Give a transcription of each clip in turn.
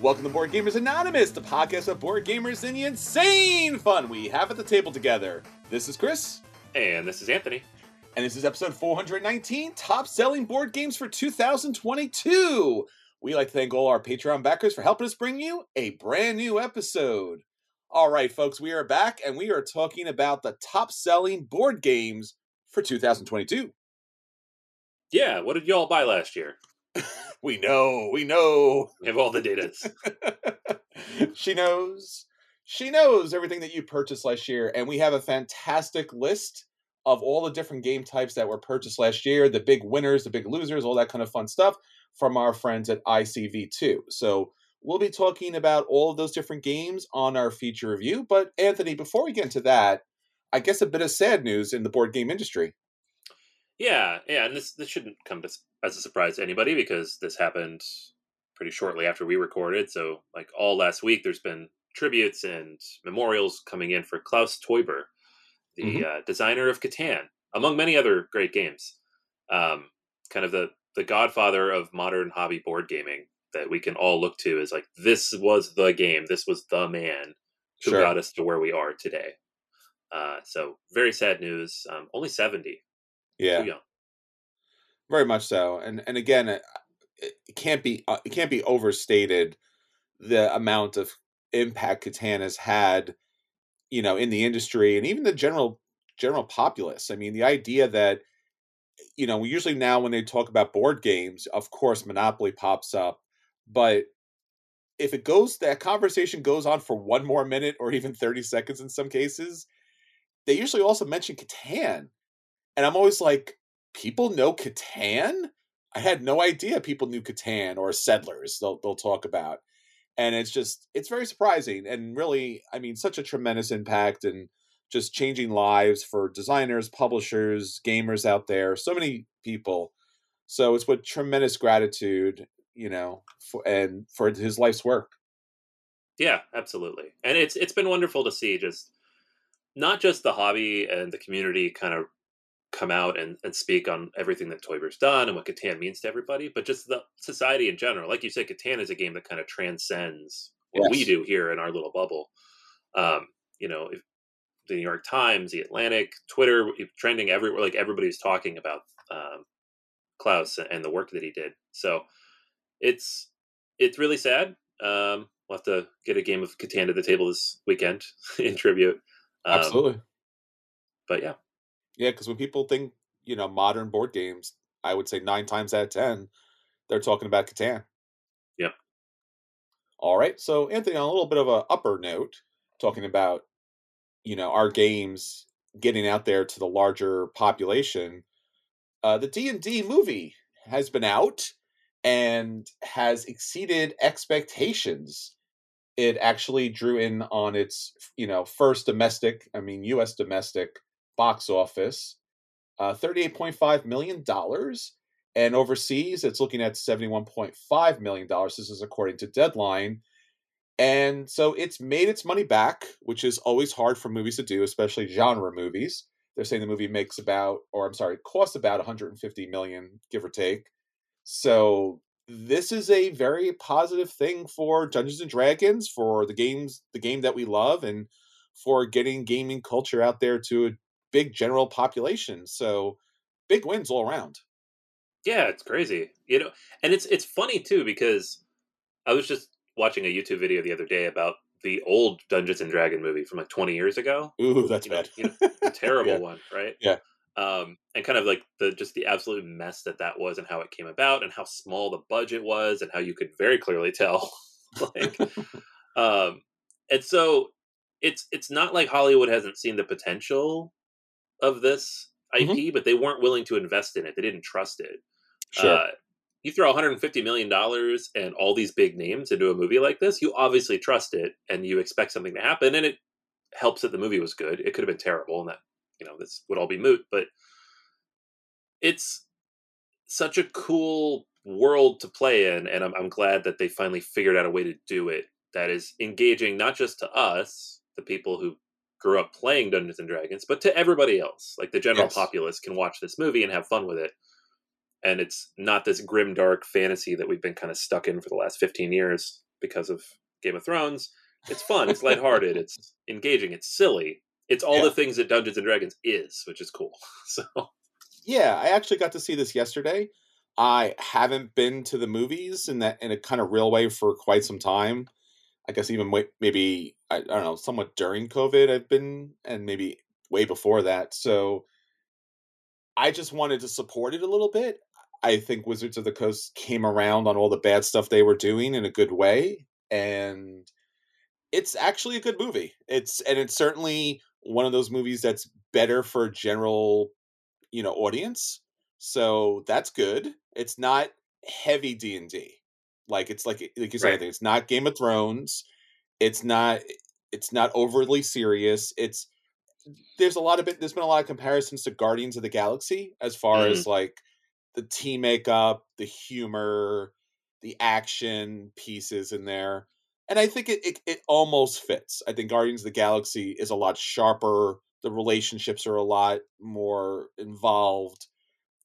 Welcome to Board Gamers Anonymous, the podcast of board gamers and the insane fun we have at the table together. This is Chris, And this is Anthony. and this is episode 419 Top Selling Board Games for 2022. We like to thank all our Patreon backers for helping us bring you a brand new episode. All right, folks, we are back and we are talking about the top selling board games for 2022. Yeah, what did y'all buy last year? We know, we know. We have all the data. she knows. She knows everything that you purchased last year. And we have a fantastic list of all the different game types that were purchased last year, the big winners, the big losers, all that kind of fun stuff from our friends at ICV2. So we'll be talking about all of those different games on our feature review. But Anthony, before we get into that, I guess a bit of sad news in the board game industry. yeah, yeah, and this this shouldn't come to, as a surprise to anybody because this happened pretty shortly after we recorded. So, like all last week, there's been tributes and memorials coming in for Klaus Teuber, the Mhm. uh, designer of Catan, among many other great games. Um, kind of the the godfather of modern hobby board gaming that we can all look to is like this was the game, this was the man who got us to where we are today. Uh, so very sad news. Um, only seventy. Yeah. Too young. Very much so and and again it, it can't be uh, it can't be overstated the amount of impact Catan has had you know in the industry and even the general general populace. I mean the idea that you know usually now when they talk about board games of course monopoly pops up but if it goes that conversation goes on for one more minute or even 30 seconds in some cases they usually also mention Catan and i'm always like people know Catan? I had no idea people knew Catan or Settlers. They'll they'll talk about, and it's just it's very surprising and really, I mean, such a tremendous impact and just changing lives for designers, publishers, gamers out there. So many people. So it's with tremendous gratitude, you know, for, and for his life's work. Yeah, absolutely. And it's it's been wonderful to see just not just the hobby and the community kind of come out and, and speak on everything that Teuber's done and what Catan means to everybody, but just the society in general. Like you said, Catan is a game that kind of transcends what we do here in our little bubble. Um, you know, if the New York Times, the Atlantic, Twitter, trending everywhere. Like everybody's talking about um, Klaus and the work that he did. So it's it's really sad. Um, we'll have to get a game of Catan to the table this weekend in tribute. Um, Absolutely. But yeah, Yeah, because when people think, you know, modern board games, I would say nine times out of ten, they're talking about Catan. Yep. All right. So, Anthony, on a little bit of a upper note, talking about, you know, our games getting out there to the larger population, uh, the D and D movie has been out and has exceeded expectations. It actually drew in on its, you know, first domestic, I mean, U.S. domestic box office, uh, $38.5 million. And overseas, it's looking at $71.5 million. This is according to Deadline. And so it's made its money back, which is always hard for movies to do, especially genre movies. They're saying the movie makes about, or I'm sorry, costs about 150 million, give or take. So this is a very positive thing for Dungeons and Dragons, for the games, the game that we love, and for getting gaming culture out there to big general population. So big wins all around. yeah, it's crazy. You know, and it's it's funny too because I was just watching a YouTube video the other day about the old Dungeons and Dragon movie from like 20 years ago. Ooh, that's you know, bad. you know, terrible Yeah. one, right? Yeah. Um, and kind of like the just the absolute mess that that was, and how it came about, and how small the budget was, and how you could very clearly tell, like, um, and so it's it's not like Hollywood hasn't seen the potential of this IP, Mm-hmm. but they weren't willing to invest in it. They didn't trust it. Sure. Uh, you throw 150 million dollars and all these big names into a movie like this, you obviously trust it and you expect something to happen, and it helps that the movie was good. It could have been terrible, and that you know this would all be moot. But it's such a cool world to play in, and I'm, I'm glad that they finally figured out a way to do it that is engaging not just to us, the people who grew up playing Dungeons and Dragons, but to everybody else. Like the general Yes. populace can watch this movie and have fun with it. And it's not this grim, dark fantasy that we've been kind of stuck in for the last 15 years. because of Game of Thrones. It's fun. It's lighthearted. it's engaging. It's silly. It's all Yeah. the things that Dungeons and Dragons is, which is cool. So Yeah, I actually got to see this yesterday. I haven't been to the movies in that in a kind of real way for quite some time. I guess even maybe I, I don't know, somewhat during COVID I've been and maybe way before that. So I just wanted to support it a little bit. I think Wizards of the Coast came around on all the bad stuff they were doing in a good way and it's actually a good movie. It's and it's certainly one of those movies that's better for a general, you know, audience. So that's good. It's not heavy D and D. Like it's like like you said, Right. it's not Game of Thrones. It's not it's not overly serious. It's there's a lot of it. There's been a lot of comparisons to Guardians of the Galaxy as far Mhm. as like the team makeup, the humor, the action pieces in there. And I think it, it, it almost fits. I think Guardians of the Galaxy is a lot sharper. The relationships are a lot more involved.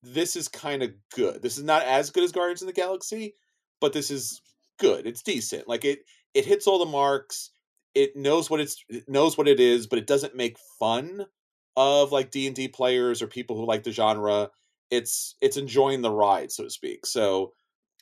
This is kind of good. This is not as good as Guardians of the Galaxy, but this is good. It's decent. Like it it hits all the marks. It knows what it's it knows what it is, but it doesn't make fun of like D&D players or people who like the genre. It's it's enjoying the ride, so to speak. So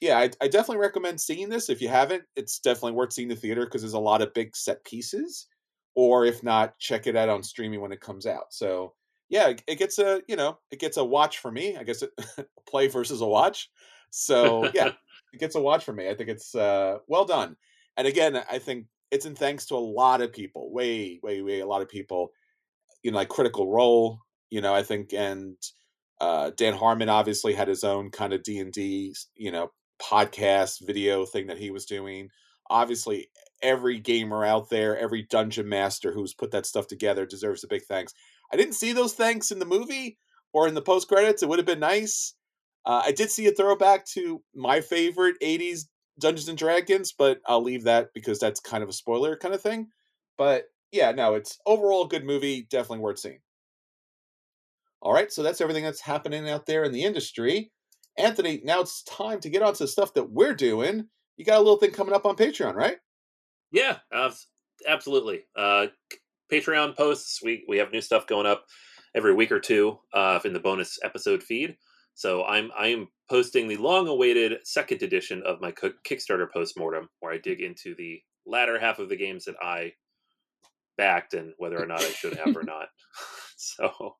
yeah, I, I definitely recommend seeing this. If you haven't, it's definitely worth seeing the theater because there's a lot of big set pieces. Or if not, check it out on streaming when it comes out. So yeah, it, it gets a you know it gets a watch for me. I guess it, play versus a watch. So yeah, it gets a watch for me. I think it's uh, well done. And again, I think it's in thanks to a lot of people, way, way, way, a lot of people. You know, like Critical Role. You know, I think, and uh, Dan Harmon obviously had his own kind of D and D, you know, podcast video thing that he was doing. Obviously, every gamer out there, every dungeon master who's put that stuff together deserves a big thanks. I didn't see those thanks in the movie or in the post credits. It would have been nice. Uh, I did see a throwback to my favorite '80s Dungeons and Dragons, but I'll leave that because that's kind of a spoiler kind of thing. But yeah, no, it's overall a good movie, definitely worth seeing. All right, so that's everything that's happening out there in the industry. Anthony, now it's time to get on to the stuff that we're doing. You got a little thing coming up on Patreon, right? Yeah, uh, absolutely. Uh, Patreon posts. We we have new stuff going up every week or two uh, in the bonus episode feed. So I'm I am posting the long-awaited second edition of my Kickstarter postmortem, where I dig into the latter half of the games that I backed and whether or not I should have or not. so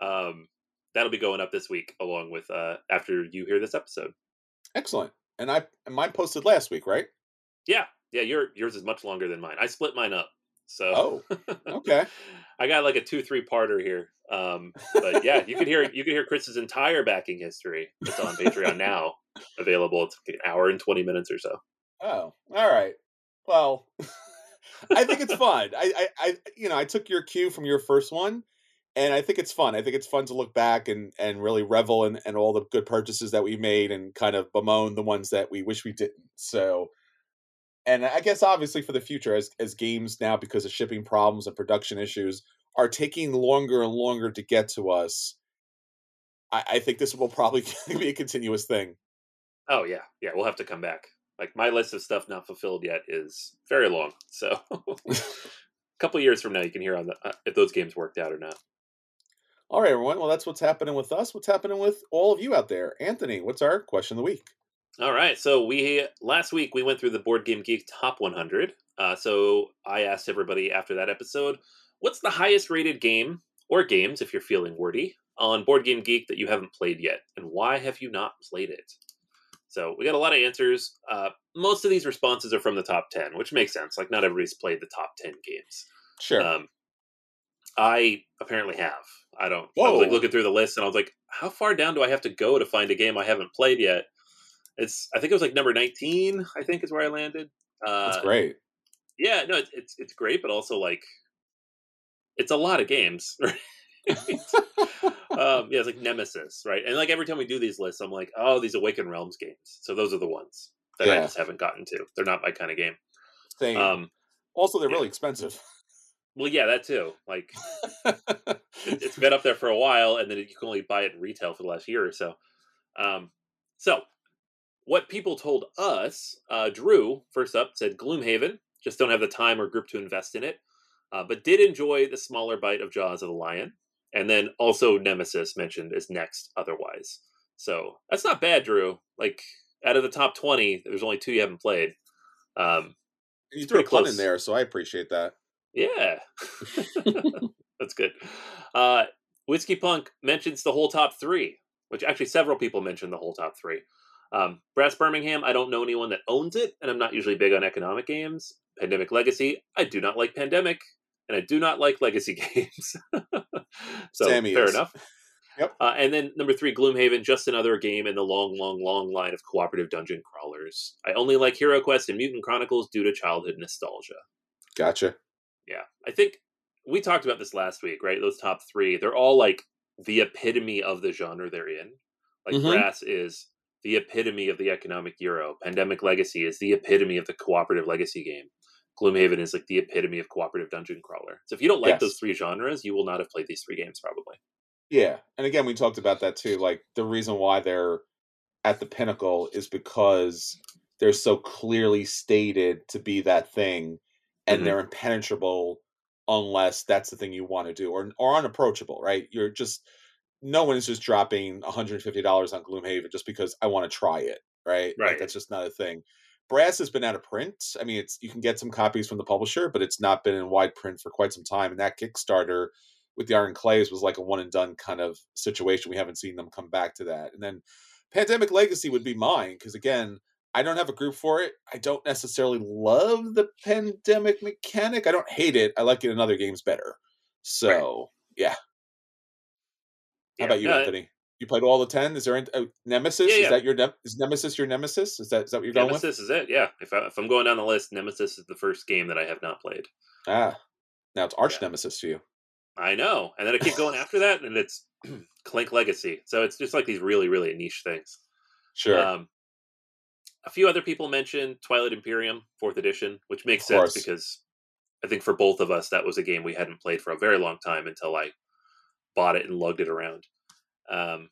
um, that'll be going up this week, along with uh, after you hear this episode. Excellent. And I and mine posted last week, right? Yeah, yeah. Your yours is much longer than mine. I split mine up. Oh, So okay. I got like a two three parter here. Um, but yeah, you could hear you could hear Chris's entire backing history. It's on Patreon now, available. It's like an hour and twenty minutes or so. Oh, all right. Well, I think it's fun. I, I, I, you know, I took your cue from your first one, and I think it's fun. I think it's fun to look back and and really revel in, in all the good purchases that we made, and kind of bemoan the ones that we wish we didn't. So, and I guess obviously for the future, as as games now because of shipping problems and production issues are taking longer and longer to get to us, I, I think this will probably be a continuous thing. Oh yeah, yeah. We'll have to come back. Like my list of stuff not fulfilled yet is very long. So a couple years from now, you can hear on the, uh, if those games worked out or not. All right, everyone. Well, that's what's happening with us. What's happening with all of you out there? Anthony, what's our question of the week? All right. So we last week we went through the Board Game Geek Top 100. Uh, so I asked everybody after that episode, what's the highest rated game or games, if you're feeling wordy, on Board Game Geek that you haven't played yet, and why have you not played it? So we got a lot of answers. Uh, most of these responses are from the top 10, which makes sense. Like not everybody's played the top 10 games. Sure. Um, I apparently have. I don't. Whoa. I was like looking through the list, and I was like, "How far down do I have to go to find a game I haven't played yet?" It's. I think it was like number nineteen. I think is where I landed. Uh, that's great. Yeah, no, it's, it's it's great, but also like, it's a lot of games. Right? um, yeah, it's like Nemesis, right? And like every time we do these lists, I'm like, "Oh, these Awaken Realms games." So those are the ones that I just haven't gotten to. They're not my kind of game. Same. Um, also, they're yeah. really expensive. well, yeah, that too. Like, it- it's been up there for a while, and then you can only buy it in retail for the last year or so. Um, so, what people told us, uh, Drew, first up, said Gloomhaven. Just don't have the time or group to invest in it, uh, but did enjoy the smaller bite of Jaws of the Lion. And then also Nemesis mentioned is next otherwise. So that's not bad, Drew. Like out of the top 20, there's only two you haven't played. Um, you threw a pun in there, so I appreciate that. Yeah. that's good. Uh, Whiskey Punk mentions the whole top three, which actually several people mentioned the whole top three. Um, Brass Birmingham, I don't know anyone that owns it, and I'm not usually big on economic games. Pandemic Legacy, I do not like Pandemic, and I do not like Legacy games. so Sammy fair is. enough. Yep. Uh, and then number three, Gloomhaven, just another game in the long, long, long line of cooperative dungeon crawlers. I only like Hero Quest and Mutant Chronicles due to childhood nostalgia. Gotcha. Yeah, I think we talked about this last week, right? Those top three, they're all like the epitome of the genre they're in. Like mm-hmm. Brass is the epitome of the economic euro. Pandemic Legacy is the epitome of the cooperative legacy game. Gloomhaven is like the epitome of cooperative dungeon crawler. So if you don't like yes. those three genres, you will not have played these three games probably. Yeah, and again, we talked about that too. Like the reason why they're at the pinnacle is because they're so clearly stated to be that thing, and mm-hmm. they're impenetrable unless that's the thing you want to do, or or unapproachable. Right? You're just no one is just dropping $150 on Gloomhaven just because I want to try it. Right? Right. Like, that's just not a thing. Brass has been out of print. I mean, it's you can get some copies from the publisher, but it's not been in wide print for quite some time. And that Kickstarter with the Iron Clays was like a one and done kind of situation. We haven't seen them come back to that. And then Pandemic Legacy would be mine because again, I don't have a group for it. I don't necessarily love the pandemic mechanic. I don't hate it. I like it in other games better. So right. yeah. How about you, Anthony? You played all the ten. Is there a uh, Nemesis? Yeah, yeah. Is that your ne- is Nemesis your Nemesis? Is that is that what you're Nemesis going with? Nemesis is it. Yeah. If, I, if I'm going down the list, Nemesis is the first game that I have not played. Ah, now it's Arch Nemesis to you. I know. And then I keep going after that, and it's Clank Legacy. So it's just like these really, really niche things. Sure. Um, a few other people mentioned Twilight Imperium, fourth edition, which makes sense because I think for both of us, that was a game we hadn't played for a very long time until I bought it and lugged it around. Um,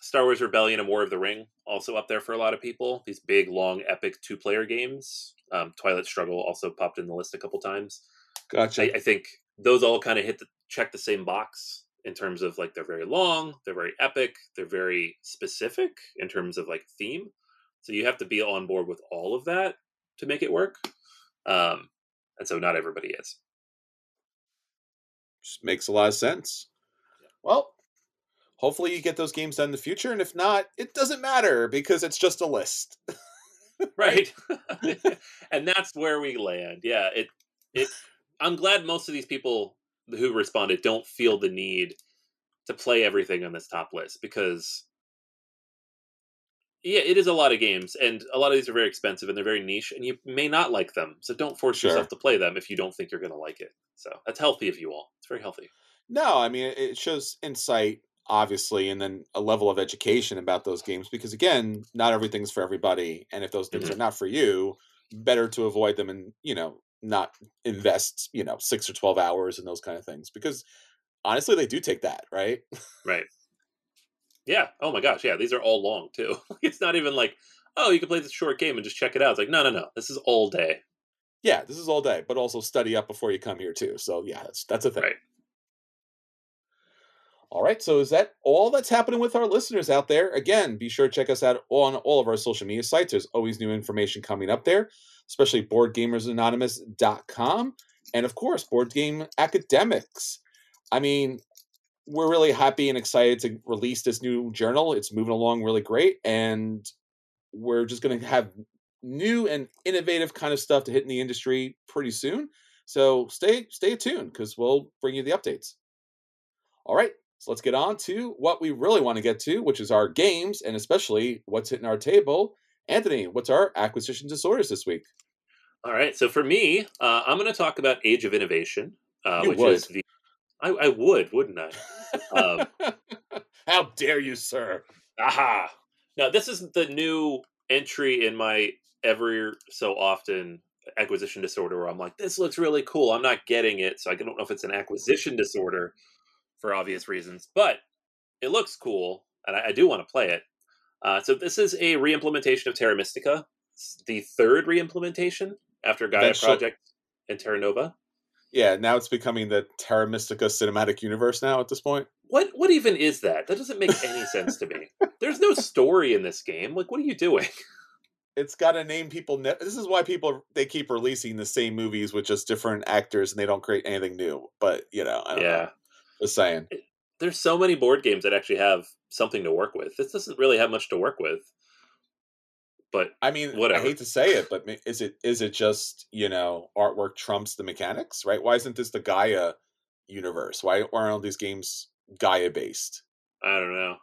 Star Wars Rebellion and War of the Ring, also up there for a lot of people. These big, long, epic two player games. Um, Twilight Struggle also popped in the list a couple times. Gotcha. I, I think those all kind of hit the check the same box in terms of like they're very long, they're very epic, they're very specific in terms of like theme. So you have to be on board with all of that to make it work. Um, and so not everybody is. Just makes a lot of sense. Well, hopefully you get those games done in the future, and if not, it doesn't matter because it's just a list. right. and that's where we land. Yeah, it it I'm glad most of these people who responded don't feel the need to play everything on this top list because yeah, it is a lot of games, and a lot of these are very expensive and they're very niche, and you may not like them. So don't force sure. yourself to play them if you don't think you're going to like it. So that's healthy of you all. It's very healthy. No, I mean it shows insight, obviously, and then a level of education about those games because again, not everything's for everybody, and if those things mm-hmm. are not for you, better to avoid them and you know not invest you know six or twelve hours in those kind of things because honestly they do take that right? Right. Yeah. Oh my gosh yeah these are all long too. It's not even like oh you can play this short game and just check it out. It's like no no no. This is all day. Yeah this is all day but also study up before you come here too. So yeah that's that's a thing. Right all right, so is that all that's happening with our listeners out there? Again, be sure to check us out on all of our social media sites. There's always new information coming up there especially boardgamersanonymous.com and of course board game academics i mean we're really happy and excited to release this new journal it's moving along really great and we're just going to have new and innovative kind of stuff to hit in the industry pretty soon so stay stay tuned because we'll bring you the updates all right so let's get on to what we really want to get to which is our games and especially what's hitting our table Anthony, what's our acquisition disorders this week? All right. So for me, uh, I'm going to talk about Age of Innovation, uh, which would. is the. I, I, would, wouldn't I? Um, How dare you, sir? Aha! Now this is the new entry in my every so often acquisition disorder where I'm like, this looks really cool. I'm not getting it, so I don't know if it's an acquisition disorder for obvious reasons, but it looks cool, and I, I do want to play it. Uh, so this is a reimplementation of Terra Mystica, it's the third reimplementation after Gaia Project and Terra Nova. Yeah, now it's becoming the Terra Mystica cinematic universe now at this point. What what even is that? That doesn't make any sense to me. There's no story in this game. Like, what are you doing? It's got to name people. Ne- this is why people they keep releasing the same movies with just different actors and they don't create anything new. But you know, I don't Yeah. know. Just saying. There's so many board games that actually have something to work with. This doesn't really have much to work with. But I mean, Whatever. I hate to say it, but is it is it just you know artwork trumps the mechanics, right? Why isn't this the Gaia universe? Why why aren't all these games Gaia based? I don't know.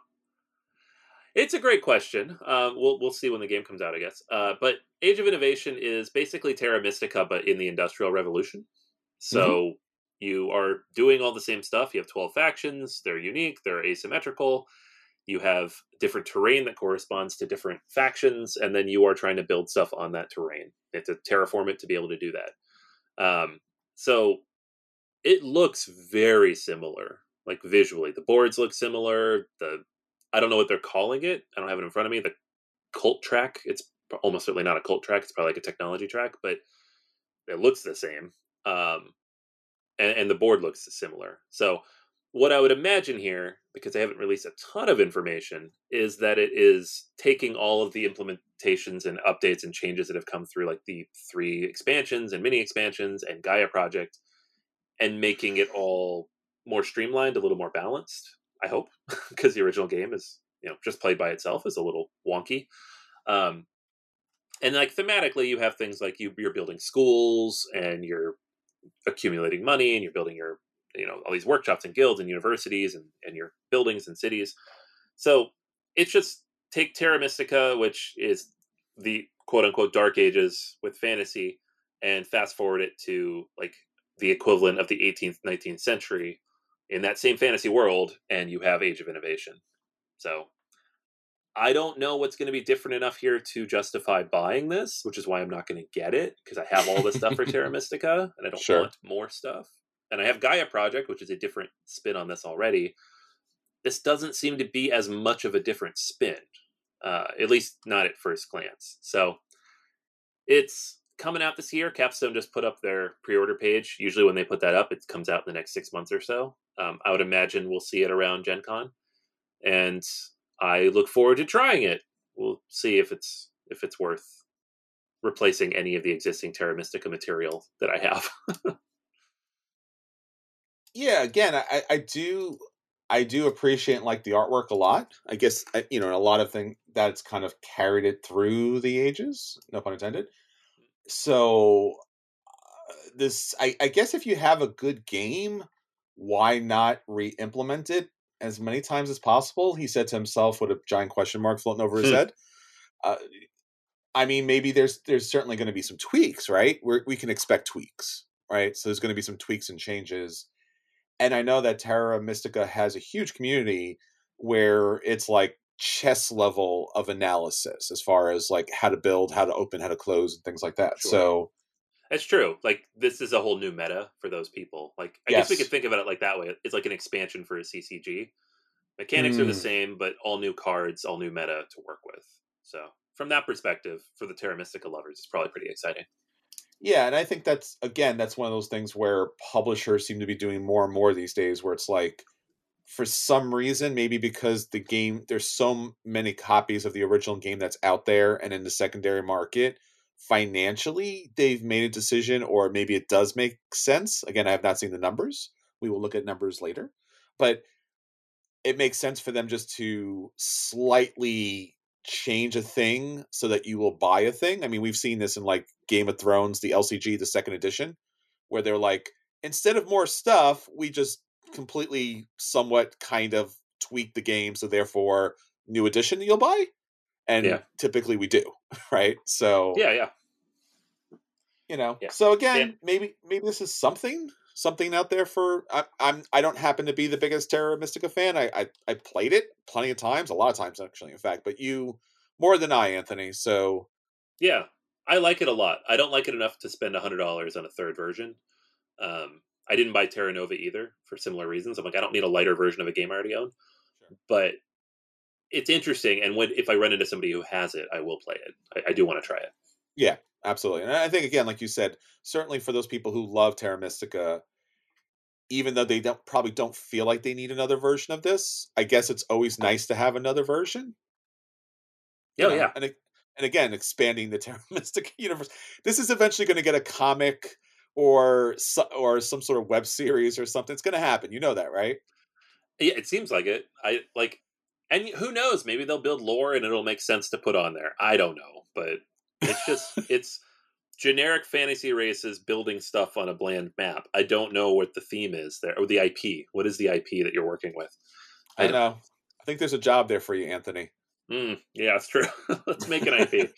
It's a great question. Um, we'll we'll see when the game comes out, I guess. Uh, but Age of Innovation is basically Terra Mystica, but in the Industrial Revolution. So you are doing all the same stuff. You have twelve factions. They're unique. They're asymmetrical. You have different terrain that corresponds to different factions, and then you are trying to build stuff on that terrain. You have to terraform it to be able to do that. Um, so it looks very similar, like visually. The boards look similar. The I don't know what they're calling it. I don't have it in front of me. The cult track. It's almost certainly not a cult track. It's probably like a technology track, but it looks the same. Um, and, and the board looks similar. So what I would imagine here, because they haven't released a ton of information, is that it is taking all of the implementations and updates and changes that have come through, like the three expansions and mini expansions and Gaia project, and making it all more streamlined, a little more balanced. I hope, because the original game is, you know, just played by itself is a little wonky. Um, and like thematically, you have things like you, you're building schools and you're accumulating money and you're building your, you know, all these workshops and guilds and universities and, and your buildings and cities. So it's just take Terra Mystica, which is the quote unquote dark ages with fantasy, and fast forward it to like the equivalent of the 18th, 19th century in that same fantasy world, and you have Age of Innovation. So I don't know what's going to be different enough here to justify buying this, which is why I'm not going to get it because I have all the stuff for Terra Mystica and I don't Sure. want more stuff. And I have Gaia Project, which is a different spin on this already. This doesn't seem to be as much of a different spin, uh, at least not at first glance. So it's coming out this year. Capstone just put up their pre-order page. Usually, when they put that up, it comes out in the next six months or so. Um, I would imagine we'll see it around Gen Con, and I look forward to trying it. We'll see if it's if it's worth replacing any of the existing Terra Mystica material that I have. yeah again I, I do i do appreciate like the artwork a lot i guess you know a lot of things that's kind of carried it through the ages no pun intended so uh, this I, I guess if you have a good game why not re-implement it as many times as possible he said to himself with a giant question mark floating over his Hmm. head uh, i mean maybe there's there's certainly going to be some tweaks right We're, we can expect tweaks right so there's going to be some tweaks and changes and I know that Terra Mystica has a huge community where it's like chess level of analysis as far as like how to build, how to open, how to close, and things like that. Sure. So That's true. Like this is a whole new meta for those people. Like I guess we could think about it like that way. It's like an expansion for a CCG. Mechanics are the Mm. same, but all new cards, all new meta to work with. So from that perspective, for the Terra Mystica lovers, it's probably pretty exciting. yeah, and I think that's again that's one of those things where publishers seem to be doing more and more these days, where it's like for some reason, maybe because the game there's so many copies of the original game that's out there and in the secondary market, financially they've made a decision, or maybe it does make sense. Again, I have not seen the numbers. We will look at numbers later, but it makes sense for them just to slightly change a thing so that you will buy a thing. I mean, we've seen this in like Game of Thrones, the LCG, the second edition, where they're like, instead of more stuff, we just completely, somewhat, kind of tweak the game. So therefore, new edition you'll buy, and Yeah. typically we do, right? So Yeah, yeah. you know Yeah. so again Yeah. maybe maybe this is something something out there for I, i'm i don't happen to be the biggest terra mystica fan I, I i played it plenty of times a lot of times actually in fact but you more than i anthony so Yeah. I like it a lot. I don't like it enough to spend hundred dollars on a third version. Um, I didn't buy Terra Nova either for similar reasons. I'm like, I don't need a lighter version of a game I already own. Sure. But it's interesting. And when if I run into somebody who has it, I will play it. I, I do want to try it. Yeah, absolutely. And I think again, like you said, certainly for those people who love Terra Mystica, even though they don't probably don't feel like they need another version of this, I guess it's always nice to have another version. Oh yeah, and and again, expanding the Terra Mystica universe. This is eventually going to get a comic or or some sort of web series or something. It's going to happen. You know that, right? Yeah, it seems like it. I like, and who knows? Maybe they'll build lore and it'll make sense to put on there. I don't know, but it's just it's generic fantasy races building stuff on a bland map. I don't know what the theme is there or the IP. What is the IP that you're working with? I, I know. I think there's a job there for you, Anthony. Mm, yeah, it's true. Let's make an IP.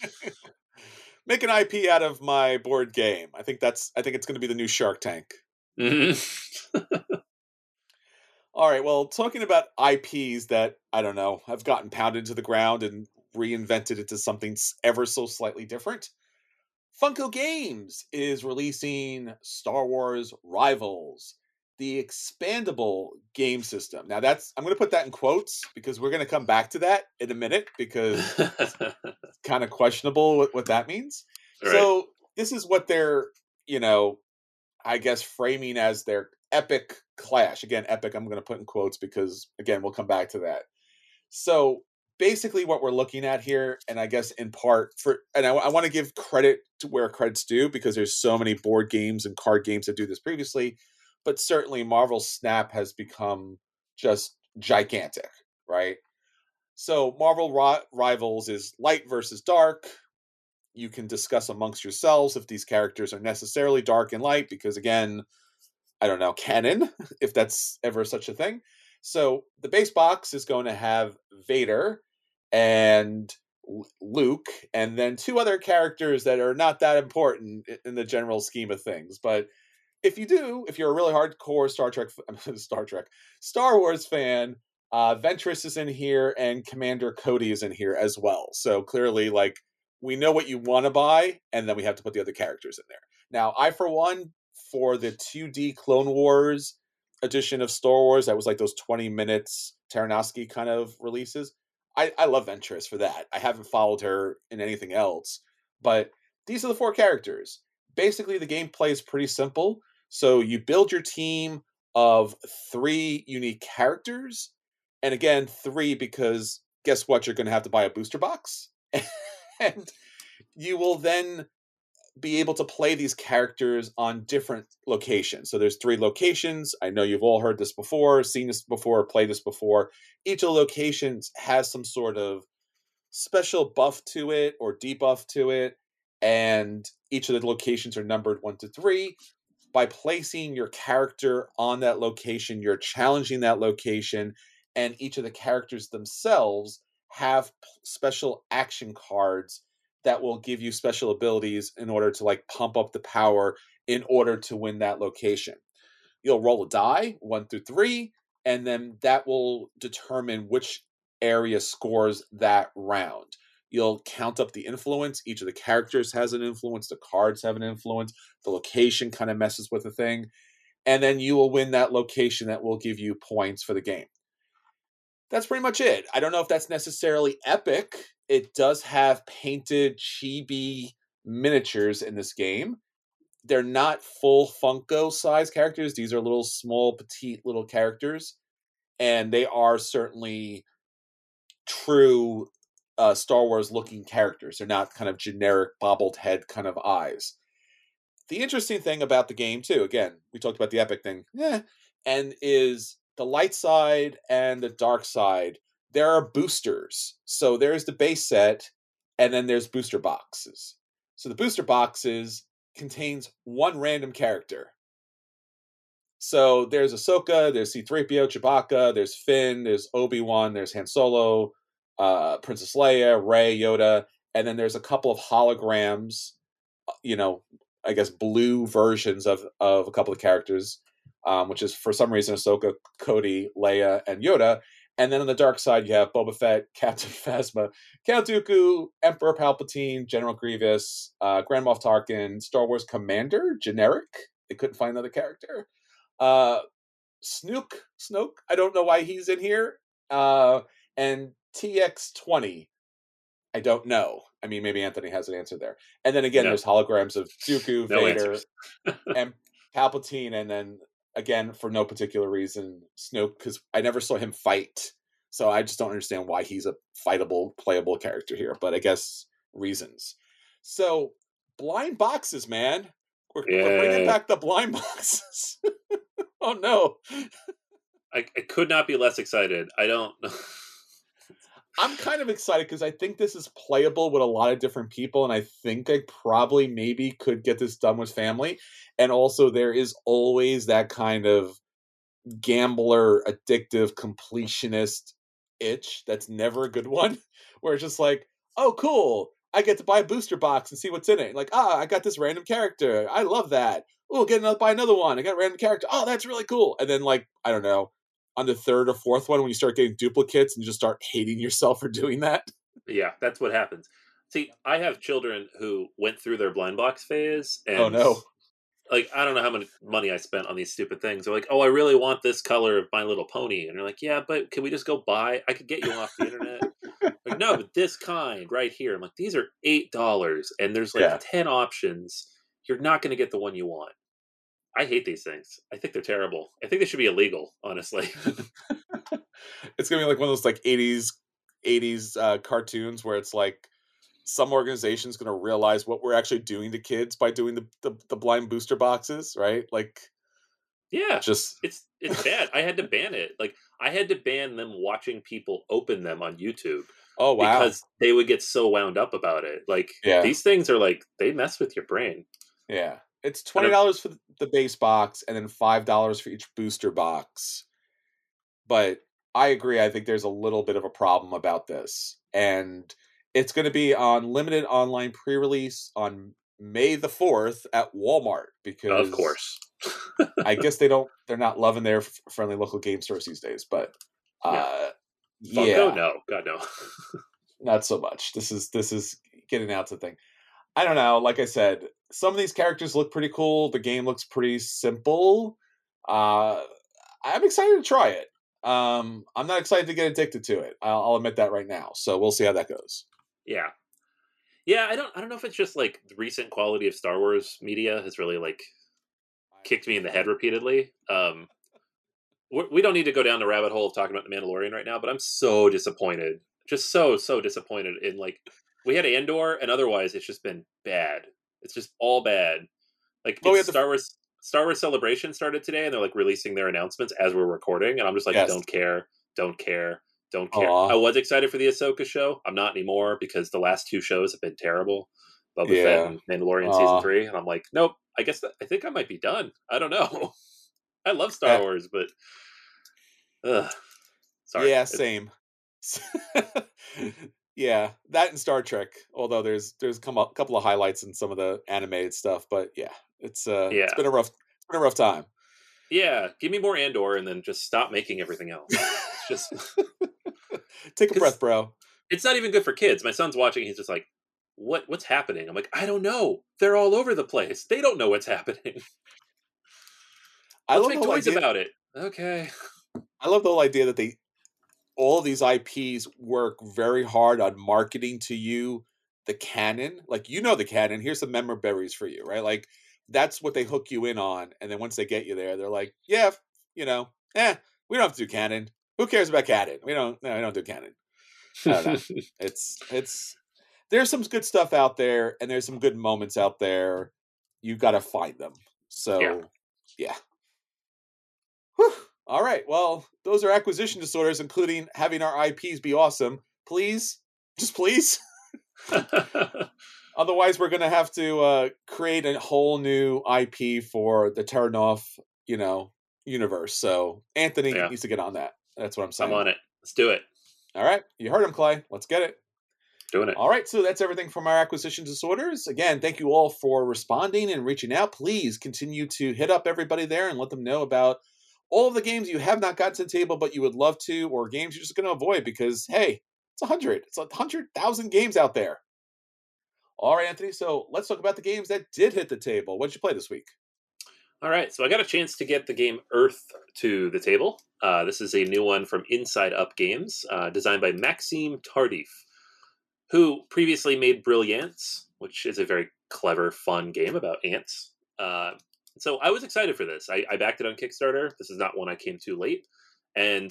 make an IP out of my board game. I think that's. I think it's going to be the new Shark Tank. Mm-hmm. All right. Well, talking about IPs that I don't know have gotten pounded to the ground and reinvented into something ever so slightly different. Funko Games is releasing Star Wars Rivals, the expandable game system. Now that's I'm going to put that in quotes because we're going to come back to that in a minute because it's kind of questionable what, what that means. Right. So this is what they're, you know, I guess framing as their epic clash. Again, epic I'm going to put in quotes because again, we'll come back to that. So basically what we're looking at here and i guess in part for and i, I want to give credit to where credit's due because there's so many board games and card games that do this previously but certainly marvel snap has become just gigantic right so marvel rivals is light versus dark you can discuss amongst yourselves if these characters are necessarily dark and light because again i don't know canon if that's ever such a thing so the base box is going to have Vader and Luke, and then two other characters that are not that important in the general scheme of things. But if you do, if you're a really hardcore Star Trek, Star Trek, Star Wars fan, uh, Ventress is in here, and Commander Cody is in here as well. So clearly, like we know what you want to buy, and then we have to put the other characters in there. Now, I for one, for the 2D Clone Wars edition of Star Wars, that was like those 20 minutes Tartakovsky kind of releases. I, I love Ventress for that. I haven't followed her in anything else, but these are the four characters. Basically, the gameplay is pretty simple. So you build your team of three unique characters, and again, three because guess what? You're going to have to buy a booster box, and you will then be able to play these characters on different locations. So there's three locations. I know you've all heard this before, seen this before, played this before. Each of the locations has some sort of special buff to it or debuff to it, and each of the locations are numbered one to three. By placing your character on that location, you're challenging that location, and each of the characters themselves have special action cards that will give you special abilities in order to like pump up the power in order to win that location. You'll roll a die, one through three, and then that will determine which area scores that round. You'll count up the influence. Each of the characters has an influence, the cards have an influence, the location kind of messes with the thing. And then you will win that location that will give you points for the game. That's pretty much it. I don't know if that's necessarily epic it does have painted chibi miniatures in this game. They're not full Funko size characters. These are little small, petite little characters. And they are certainly true uh, Star Wars looking characters. They're not kind of generic bobbled head kind of eyes. The interesting thing about the game, too, again, we talked about the epic thing, yeah, and is the light side and the dark side there are boosters. So there's the base set, and then there's booster boxes. So the booster boxes contains one random character. So there's Ahsoka, there's C-3PO, Chewbacca, there's Finn, there's Obi-Wan, there's Han Solo, uh, Princess Leia, Rey, Yoda, and then there's a couple of holograms, uh, you know, I guess blue versions of of a couple of characters, um, which is for some reason Ahsoka, Cody, Leia, and Yoda. And then on the dark side, you have Boba Fett, Captain Phasma, Count Dooku, Emperor Palpatine, General Grievous, uh, Grand Moff Tarkin, Star Wars Commander, generic. They couldn't find another character. Uh, Snook, Snoke. I don't know why he's in here. Uh, and TX20? I don't know. I mean, maybe Anthony has an answer there. And then again, No. there's holograms of Dooku, No Vader, and Palpatine, and then again, for no particular reason, Snoke, because I never saw him fight. So I just don't understand why he's a fightable, playable character here. But I guess reasons. So blind boxes, man. We're, we're bringing back the blind boxes. oh no. I, I could not be less excited. I don't. I'm kind of excited because I think this is playable with a lot of different people, and I think I probably maybe could get this done with family. And also, there is always that kind of gambler, addictive, completionist itch that's never a good one, where it's just like, oh, cool, I get to buy a booster box and see what's in it. Like, ah, I got this random character. I love that. Oh, get another, buy another one. I got a random character. Oh, that's really cool. And then, like, I don't know, on the third or fourth one when you start getting duplicates and you just start hating yourself for doing that. yeah, that's what happens. See, I have children who went through their blind box phase, oh, and Oh, no. like I don't know how much money I spent on these stupid things. They're like, "Oh, I really want this color of My Little Pony," and you're like, "Yeah, but can we just go buy? I could get you off the internet." like, no, but this kind right here. I'm like, these are eight dollars, and there's like Yeah. ten options. You're not going to get the one you want. I hate these things. I think they're terrible. I think they should be illegal, honestly. it's gonna be like one of those like 80s 80s uh, cartoons where it's like some organization's gonna realize what we're actually doing to kids by doing the, the, the blind booster boxes right like yeah, just it's it's bad. I had to ban it. Like I had to ban them watching people open them on YouTube oh wow because they would get so wound up about it. Like Yeah. these things are like they mess with your brain. yeah it's $20 for the base box and then $5 for each booster box but i agree i think there's a little bit of a problem about this and it's going to be on limited online pre-release on may the 4th at walmart because Of course. I guess they don't. They're not loving their friendly local game stores these days. But uh, Funko? yeah, No, God no. not so much. This is this is getting out to thing. I don't know. Like I said, some of these characters look pretty cool. The game looks pretty simple. Uh, I'm excited to try it. Um, I'm not excited to get addicted to it. I'll, I'll admit that right now. So we'll see how that goes. yeah. Yeah, I don't I don't know if it's just like the recent quality of Star Wars media has really like kicked me in the head repeatedly. Um we we don't need to go down the rabbit hole of talking about the Mandalorian right now, but I'm so disappointed. Just so so disappointed in like we had Andor and otherwise it's just been bad. It's just all bad. Like oh, had the- Star Wars Star Wars Celebration started today and they're like releasing their announcements as we're recording and I'm just like Yes. don't care, don't care, don't care. Aw. I was excited for the Ahsoka show. I'm not anymore because the last two shows have been terrible. Boba Yeah. Fett and Mandalorian Aw. season three, and I'm like, nope. I guess that, I think I might be done. I don't know. I love Star Uh, Wars, but ugh. sorry. Yeah, same. yeah, that and Star Trek. Although there's there's come a couple of highlights in some of the animated stuff, but yeah, it's uh, yeah. it's been a rough it's been a rough time. Yeah, give me more Andor, and then just stop making everything else. It's just Take a breath, bro. it's not even good for kids. My son's watching. He's just like, "What? What's happening?" I'm like, "I don't know. They're all over the place. They don't know what's happening. I Let's love make the whole toys idea. about it." Okay. I love the whole idea that they all of these IPs work very hard on marketing to you the canon. Like you know the canon. Here's some memorabilities for you, right? Like that's what they hook you in on, and then once they get you there, they're like, yeah, you know, eh, we don't have to do canon. Who cares about canon? We don't. No, we don't do canon. Don't it's it's there's some good stuff out there, and there's some good moments out there. You got to find them. So Yeah. yeah. All right. Well, those are acquisition disorders, including having our IPs be awesome. Please, just please. Otherwise, we're going to have to uh, create a whole new IP for the Turnoff, you know, universe. So Anthony Yeah. needs to get on that. That's what I'm saying. I'm on it. Let's do it. All right. You heard him, Clay. Let's get it. Doing it. All right, so that's everything from our acquisition disorders. Again, thank you all for responding and reaching out. Please continue to hit up everybody there and let them know about all the games you have not gotten to the table, but you would love to, or games you're just going to avoid because, hey, it's a hundred. It's a hundred thousand games out there. All right, Anthony. So let's talk about the games that did hit the table. What did you play this week? All right, so I got a chance to get the game Earth to the table. Uh, this is a new one from Inside Up Games, uh, designed by Maxime Tardif, who previously made Brilliance, which is a very clever, fun game about ants. Uh, so I was excited for this. I, I backed it on Kickstarter. This is not one I came too late, and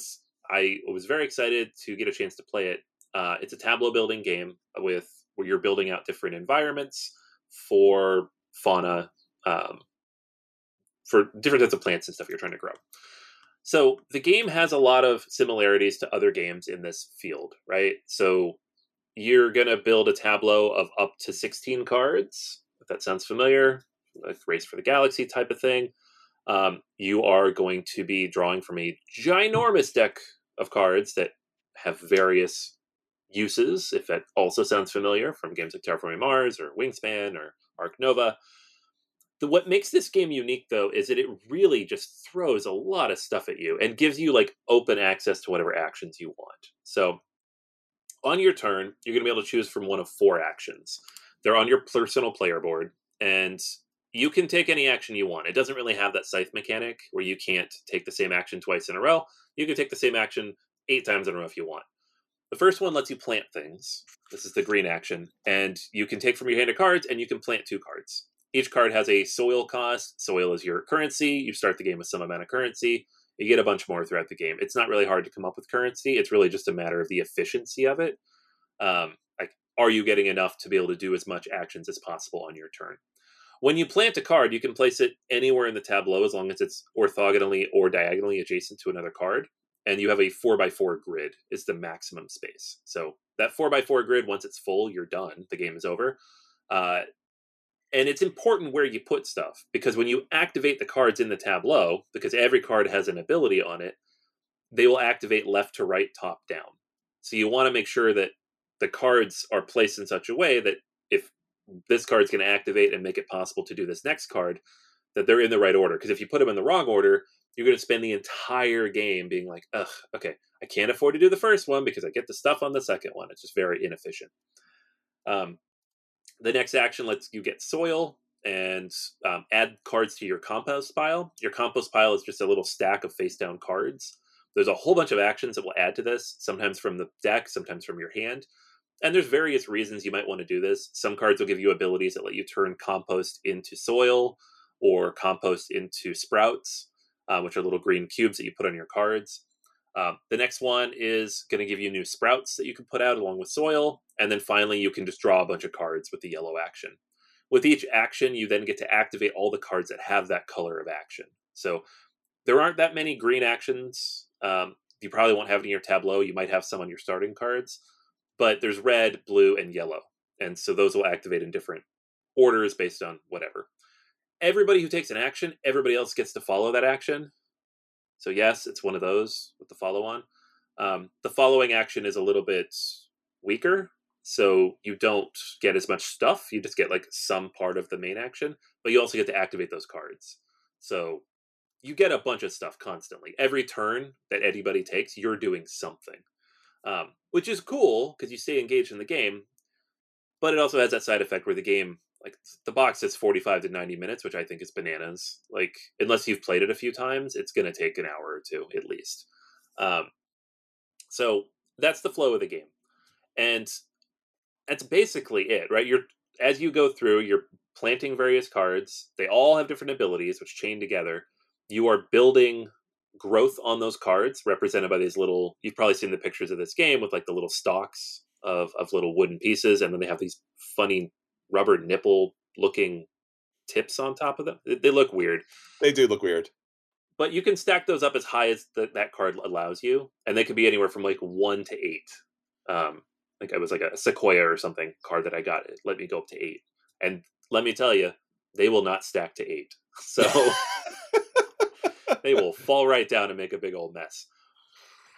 I was very excited to get a chance to play it. Uh, it's a tableau building game with where you're building out different environments for fauna, um, for different types of plants and stuff you're trying to grow. So the game has a lot of similarities to other games in this field, right? So you're going to build a tableau of up to 16 cards, if that sounds familiar, like Race for the Galaxy type of thing. Um, you are going to be drawing from a ginormous deck of cards that have various uses, if that also sounds familiar from games like Terraforming Mars or Wingspan or Ark Nova. The, what makes this game unique, though, is that it really just throws a lot of stuff at you and gives you like open access to whatever actions you want. So, on your turn, you're going to be able to choose from one of four actions. They're on your personal player board, and you can take any action you want. It doesn't really have that scythe mechanic where you can't take the same action twice in a row. You can take the same action eight times in a row if you want. The first one lets you plant things. This is the green action, and you can take from your hand of cards and you can plant two cards. Each card has a soil cost. Soil is your currency. You start the game with some amount of currency. You get a bunch more throughout the game. It's not really hard to come up with currency. It's really just a matter of the efficiency of it. Um, like, are you getting enough to be able to do as much actions as possible on your turn? When you plant a card, you can place it anywhere in the tableau as long as it's orthogonally or diagonally adjacent to another card. And you have a four by four grid is the maximum space. So that four by four grid, once it's full, you're done. The game is over. Uh, and it's important where you put stuff because when you activate the cards in the tableau, because every card has an ability on it, they will activate left to right, top down. So you want to make sure that the cards are placed in such a way that if this card's going to activate and make it possible to do this next card, that they're in the right order. Because if you put them in the wrong order, you're going to spend the entire game being like, ugh, okay, I can't afford to do the first one because I get the stuff on the second one. It's just very inefficient. Um, the next action lets you get soil and um, add cards to your compost pile. Your compost pile is just a little stack of face down cards. There's a whole bunch of actions that will add to this, sometimes from the deck, sometimes from your hand. And there's various reasons you might want to do this. Some cards will give you abilities that let you turn compost into soil or compost into sprouts, uh, which are little green cubes that you put on your cards. Um, the next one is going to give you new sprouts that you can put out along with soil. And then finally, you can just draw a bunch of cards with the yellow action. With each action, you then get to activate all the cards that have that color of action. So there aren't that many green actions. Um, you probably won't have it in your tableau. You might have some on your starting cards, but there's red, blue, and yellow. And so those will activate in different orders based on whatever. Everybody who takes an action, everybody else gets to follow that action. So yes, it's one of those with the follow on. Um, the following action is a little bit weaker, so you don't get as much stuff. You just get like some part of the main action, but you also get to activate those cards. So you get a bunch of stuff constantly. Every turn that anybody takes, you're doing something, um, which is cool because you stay engaged in the game. But it also has that side effect where the game like the box says 45 to 90 minutes which i think is bananas like unless you've played it a few times it's going to take an hour or two at least um, so that's the flow of the game and that's basically it right you're as you go through you're planting various cards they all have different abilities which chain together you are building growth on those cards represented by these little you've probably seen the pictures of this game with like the little stalks of, of little wooden pieces and then they have these funny rubber nipple looking tips on top of them. They look weird. They do look weird. But you can stack those up as high as the, that card allows you, and they could be anywhere from like one to eight. Um, like it was like a sequoia or something card that I got. It let me go up to eight, and let me tell you, they will not stack to eight. So they will fall right down and make a big old mess.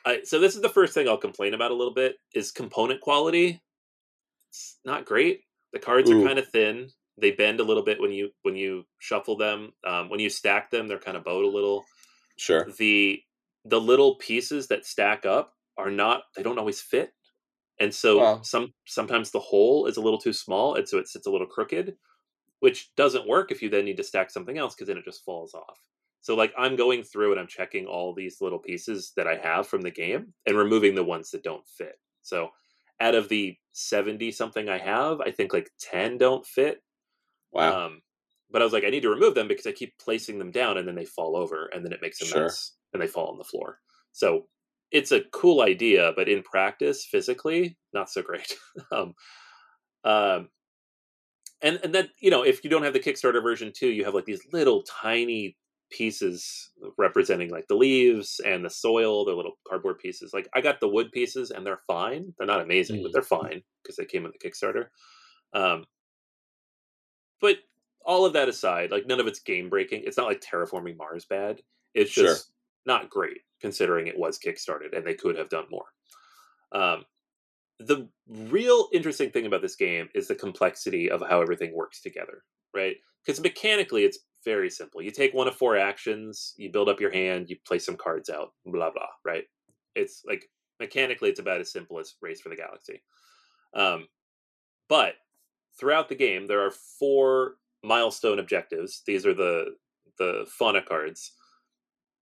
Uh, so this is the first thing I'll complain about a little bit is component quality. It's not great. The cards Ooh. are kind of thin. They bend a little bit when you when you shuffle them. Um, when you stack them, they're kind of bowed a little. Sure. The the little pieces that stack up are not. They don't always fit, and so wow. some sometimes the hole is a little too small, and so it sits a little crooked, which doesn't work if you then need to stack something else because then it just falls off. So like I'm going through and I'm checking all these little pieces that I have from the game and removing the ones that don't fit. So out of the 70 something I have, I think like 10 don't fit. Wow. Um, but I was like, I need to remove them because I keep placing them down and then they fall over and then it makes a Sure. mess and they fall on the floor. So it's a cool idea, but in practice, physically, not so great. um, um, and and then you know, if you don't have the Kickstarter version too, you have like these little tiny pieces representing like the leaves and the soil, the little cardboard pieces. Like I got the wood pieces and they're fine. They're not amazing, but Mm. they're fine because they came with the Kickstarter. Um, but all of that aside, like none of it's game breaking. It's not like terraforming Mars bad. It's Sure. just not great considering it was kickstarted and they could have done more. Um, the real interesting thing about this game is the complexity of how everything works together, right? Because mechanically, it's very simple. You take one of four actions, you build up your hand, you play some cards out, blah blah, right? It's like mechanically, it's about as simple as Race for the Galaxy. Um, but throughout the game, there are four milestone objectives. These are the the fauna cards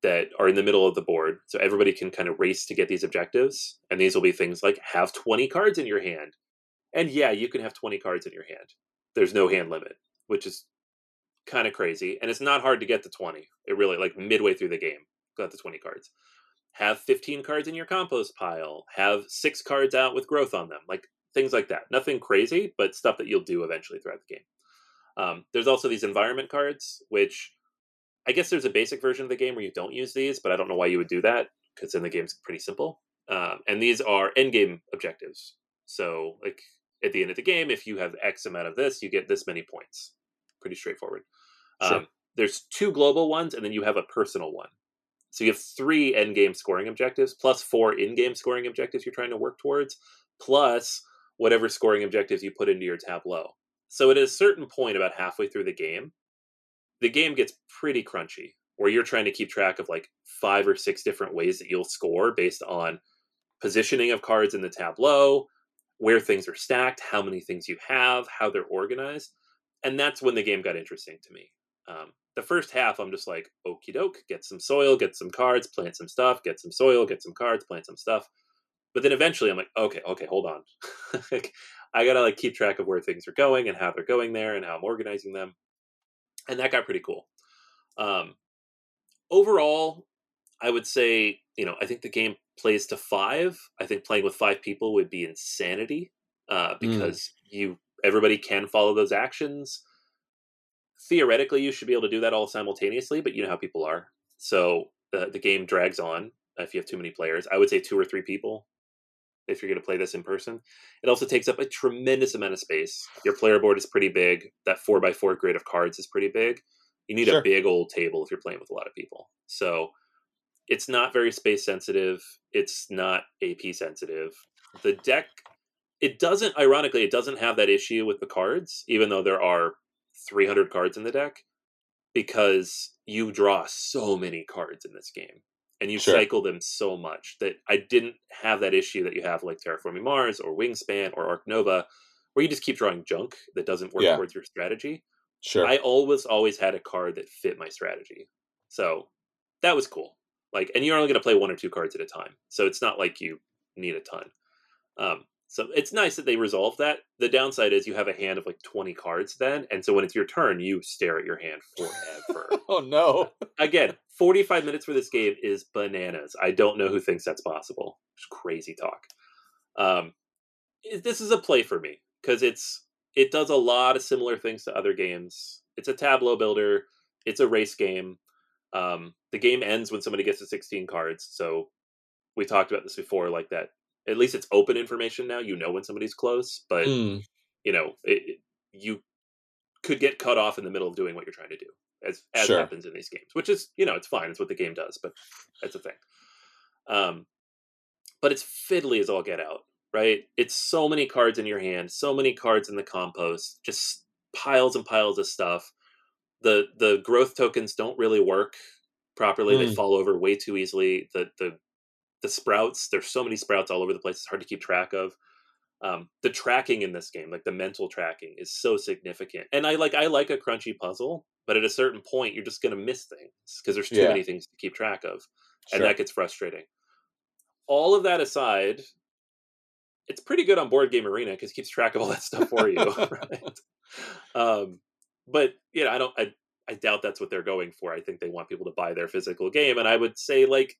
that are in the middle of the board, so everybody can kind of race to get these objectives. And these will be things like have twenty cards in your hand, and yeah, you can have twenty cards in your hand. There's no hand limit, which is kind of crazy, and it's not hard to get to twenty. It really like midway through the game, got the twenty cards. Have fifteen cards in your compost pile. Have six cards out with growth on them, like things like that. Nothing crazy, but stuff that you'll do eventually throughout the game. Um, there's also these environment cards, which I guess there's a basic version of the game where you don't use these, but I don't know why you would do that because then the game's pretty simple. Um, and these are end game objectives. So, like at the end of the game, if you have X amount of this, you get this many points. Pretty straightforward. Sure. Um, there's two global ones, and then you have a personal one. So you have three end game scoring objectives plus four in game scoring objectives you're trying to work towards, plus whatever scoring objectives you put into your tableau. So at a certain point, about halfway through the game, the game gets pretty crunchy, where you're trying to keep track of like five or six different ways that you'll score based on positioning of cards in the tableau, where things are stacked, how many things you have, how they're organized. And that's when the game got interesting to me. Um, the first half, I'm just like, okie doke, get some soil, get some cards, plant some stuff, get some soil, get some cards, plant some stuff. But then eventually I'm like, okay, okay, hold on. Like, I gotta like keep track of where things are going and how they're going there and how I'm organizing them. And that got pretty cool. Um, overall, I would say, you know, I think the game plays to five. I think playing with five people would be insanity uh, because you everybody can follow those actions. Theoretically, you should be able to do that all simultaneously, but you know how people are. So the the game drags on if you have too many players. I would say two or three people if you're going to play this in person. It also takes up a tremendous amount of space. Your player board is pretty big. That four by four grid of cards is pretty big. You need Sure. a big old table if you're playing with a lot of people. So it's not very space sensitive. It's not AP sensitive. The deck, it doesn't, ironically, it doesn't have that issue with the cards, even though there are 300 cards in the deck, because you draw so many cards in this game and you Sure. cycle them so much that I didn't have that issue that you have like Terraforming Mars or Wingspan or Ark Nova, where you just keep drawing junk that doesn't work Yeah. towards your strategy. Sure. I always always had a card that fit my strategy. So that was cool. Like and you're only going to play one or two cards at a time. So it's not like you need a ton. Um so it's nice that they resolved that. The downside is you have a hand of like 20 cards then and so when it's your turn you stare at your hand forever. oh no. Again, 45 minutes for this game is bananas. I don't know who thinks that's possible. It's crazy talk. Um, this is a play for me because it's it does a lot of similar things to other games. It's a tableau builder. It's a race game. Um, the game ends when somebody gets to 16 cards. So we talked about this before, like that. At least it's open information now. You know when somebody's close, but Mm, you know it, you could get cut off in the middle of doing what you're trying to do as as Sure. happens in these games which is you know it's fine it's what the game does but that's a thing um but it's fiddly as all get out right it's so many cards in your hand so many cards in the compost just piles and piles of stuff the the growth tokens don't really work properly they Mm. fall over way too easily the the the sprouts there's so many sprouts all over the place it's hard to keep track of um, the tracking in this game like the mental tracking is so significant and i like i like a crunchy puzzle but at a certain point, you're just going to miss things because there's too Yeah. many things to keep track of, and Sure. that gets frustrating. All of that aside, it's pretty good on Board Game Arena because it keeps track of all that stuff for you, right? Um, but you know, I don't. I, I doubt that's what they're going for. I think they want people to buy their physical game, and I would say like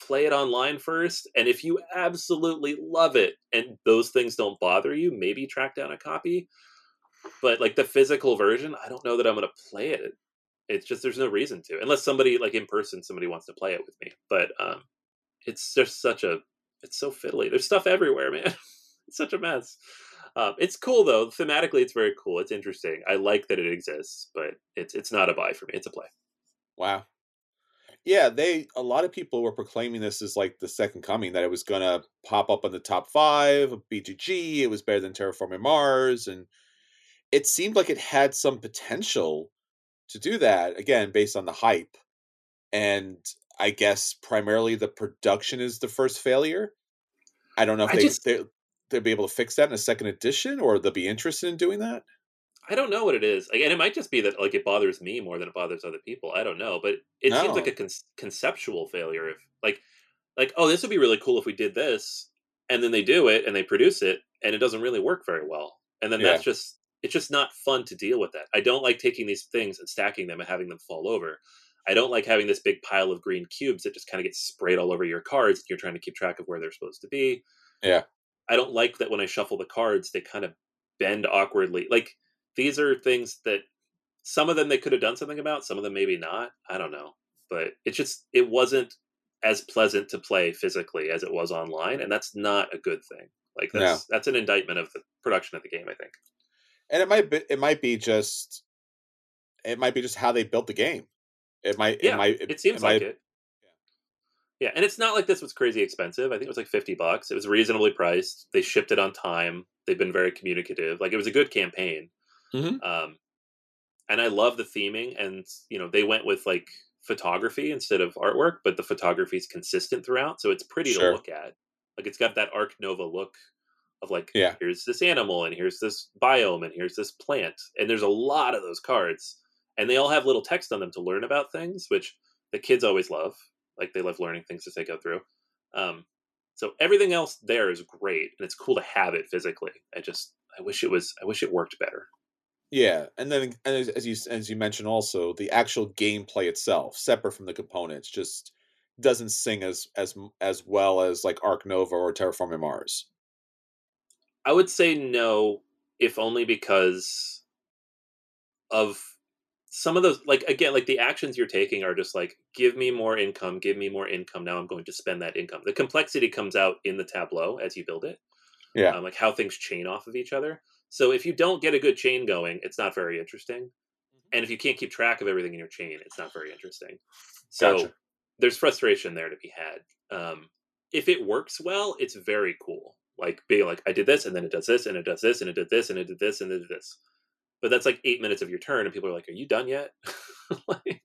play it online first. And if you absolutely love it and those things don't bother you, maybe track down a copy. But like the physical version, I don't know that I'm going to play it. It's just there's no reason to, unless somebody like in person, somebody wants to play it with me. But um, it's just such a, it's so fiddly. There's stuff everywhere, man. it's such a mess. Um, it's cool though. Thematically, it's very cool. It's interesting. I like that it exists, but it's it's not a buy for me. It's a play. Wow. Yeah, they a lot of people were proclaiming this as like the second coming that it was gonna pop up on the top five of BGG. It was better than Terraforming Mars, and it seemed like it had some potential to do that again based on the hype. And I guess primarily the production is the first failure. I don't know if I they, just- they they'll be able to fix that in a second edition, or they'll be interested in doing that. I don't know what it is, like, and it might just be that like it bothers me more than it bothers other people. I don't know, but it seems like a con- conceptual failure. If like, like, oh, this would be really cool if we did this, and then they do it and they produce it, and it doesn't really work very well, and then Yeah. that's just it's just not fun to deal with that. I don't like taking these things and stacking them and having them fall over. I don't like having this big pile of green cubes that just kind of get sprayed all over your cards. And you're trying to keep track of where they're supposed to be. Yeah. I don't like that when I shuffle the cards, they kind of bend awkwardly. Like these are things that some of them they could have done something about, some of them maybe not. I don't know, but it just it wasn't as pleasant to play physically as it was online, and that's not a good thing. Like that's that's an indictment of the production of the game. I think. And it might be it might be just it might be just how they built the game. It might Yeah, it might It seems might- like it. Yeah, and it's not like this was crazy expensive. I think it was like fifty bucks. It was reasonably priced. They shipped it on time. They've been very communicative. Like it was a good campaign. Mhm. Um, and I love the theming. And you know, they went with like photography instead of artwork, but the photography is consistent throughout, so it's pretty Sure. to look at. Like it's got that Ark Nova look of like, Yeah. here's this animal, and here's this biome, and here's this plant, and there's a lot of those cards, and they all have little text on them to learn about things, which the kids always love. Like they love learning things as they go through. Um, so everything else there is great, and it's cool to have it physically. I just I wish it was I wish it worked better. Yeah, and then and as, as you as you mentioned also the actual gameplay itself, separate from the components, just doesn't sing as as as well as like Ark Nova or Terraforming Mars. I would say no, if only because of some of those like again like the actions you're taking are just like give me more income give me more income now i'm going to spend that income the complexity comes out in the tableau as you build it Yeah. um, like how things chain off of each other so if you don't get a good chain going it's not very interesting and if you can't keep track of everything in your chain it's not very interesting. So Gotcha. there's frustration there to be had. Um, if it works well it's very cool. Like being like i did this and then it does this and it does this and it did this and it did this and it did this. But that's like eight minutes of your turn and people are like are you done yet? Like,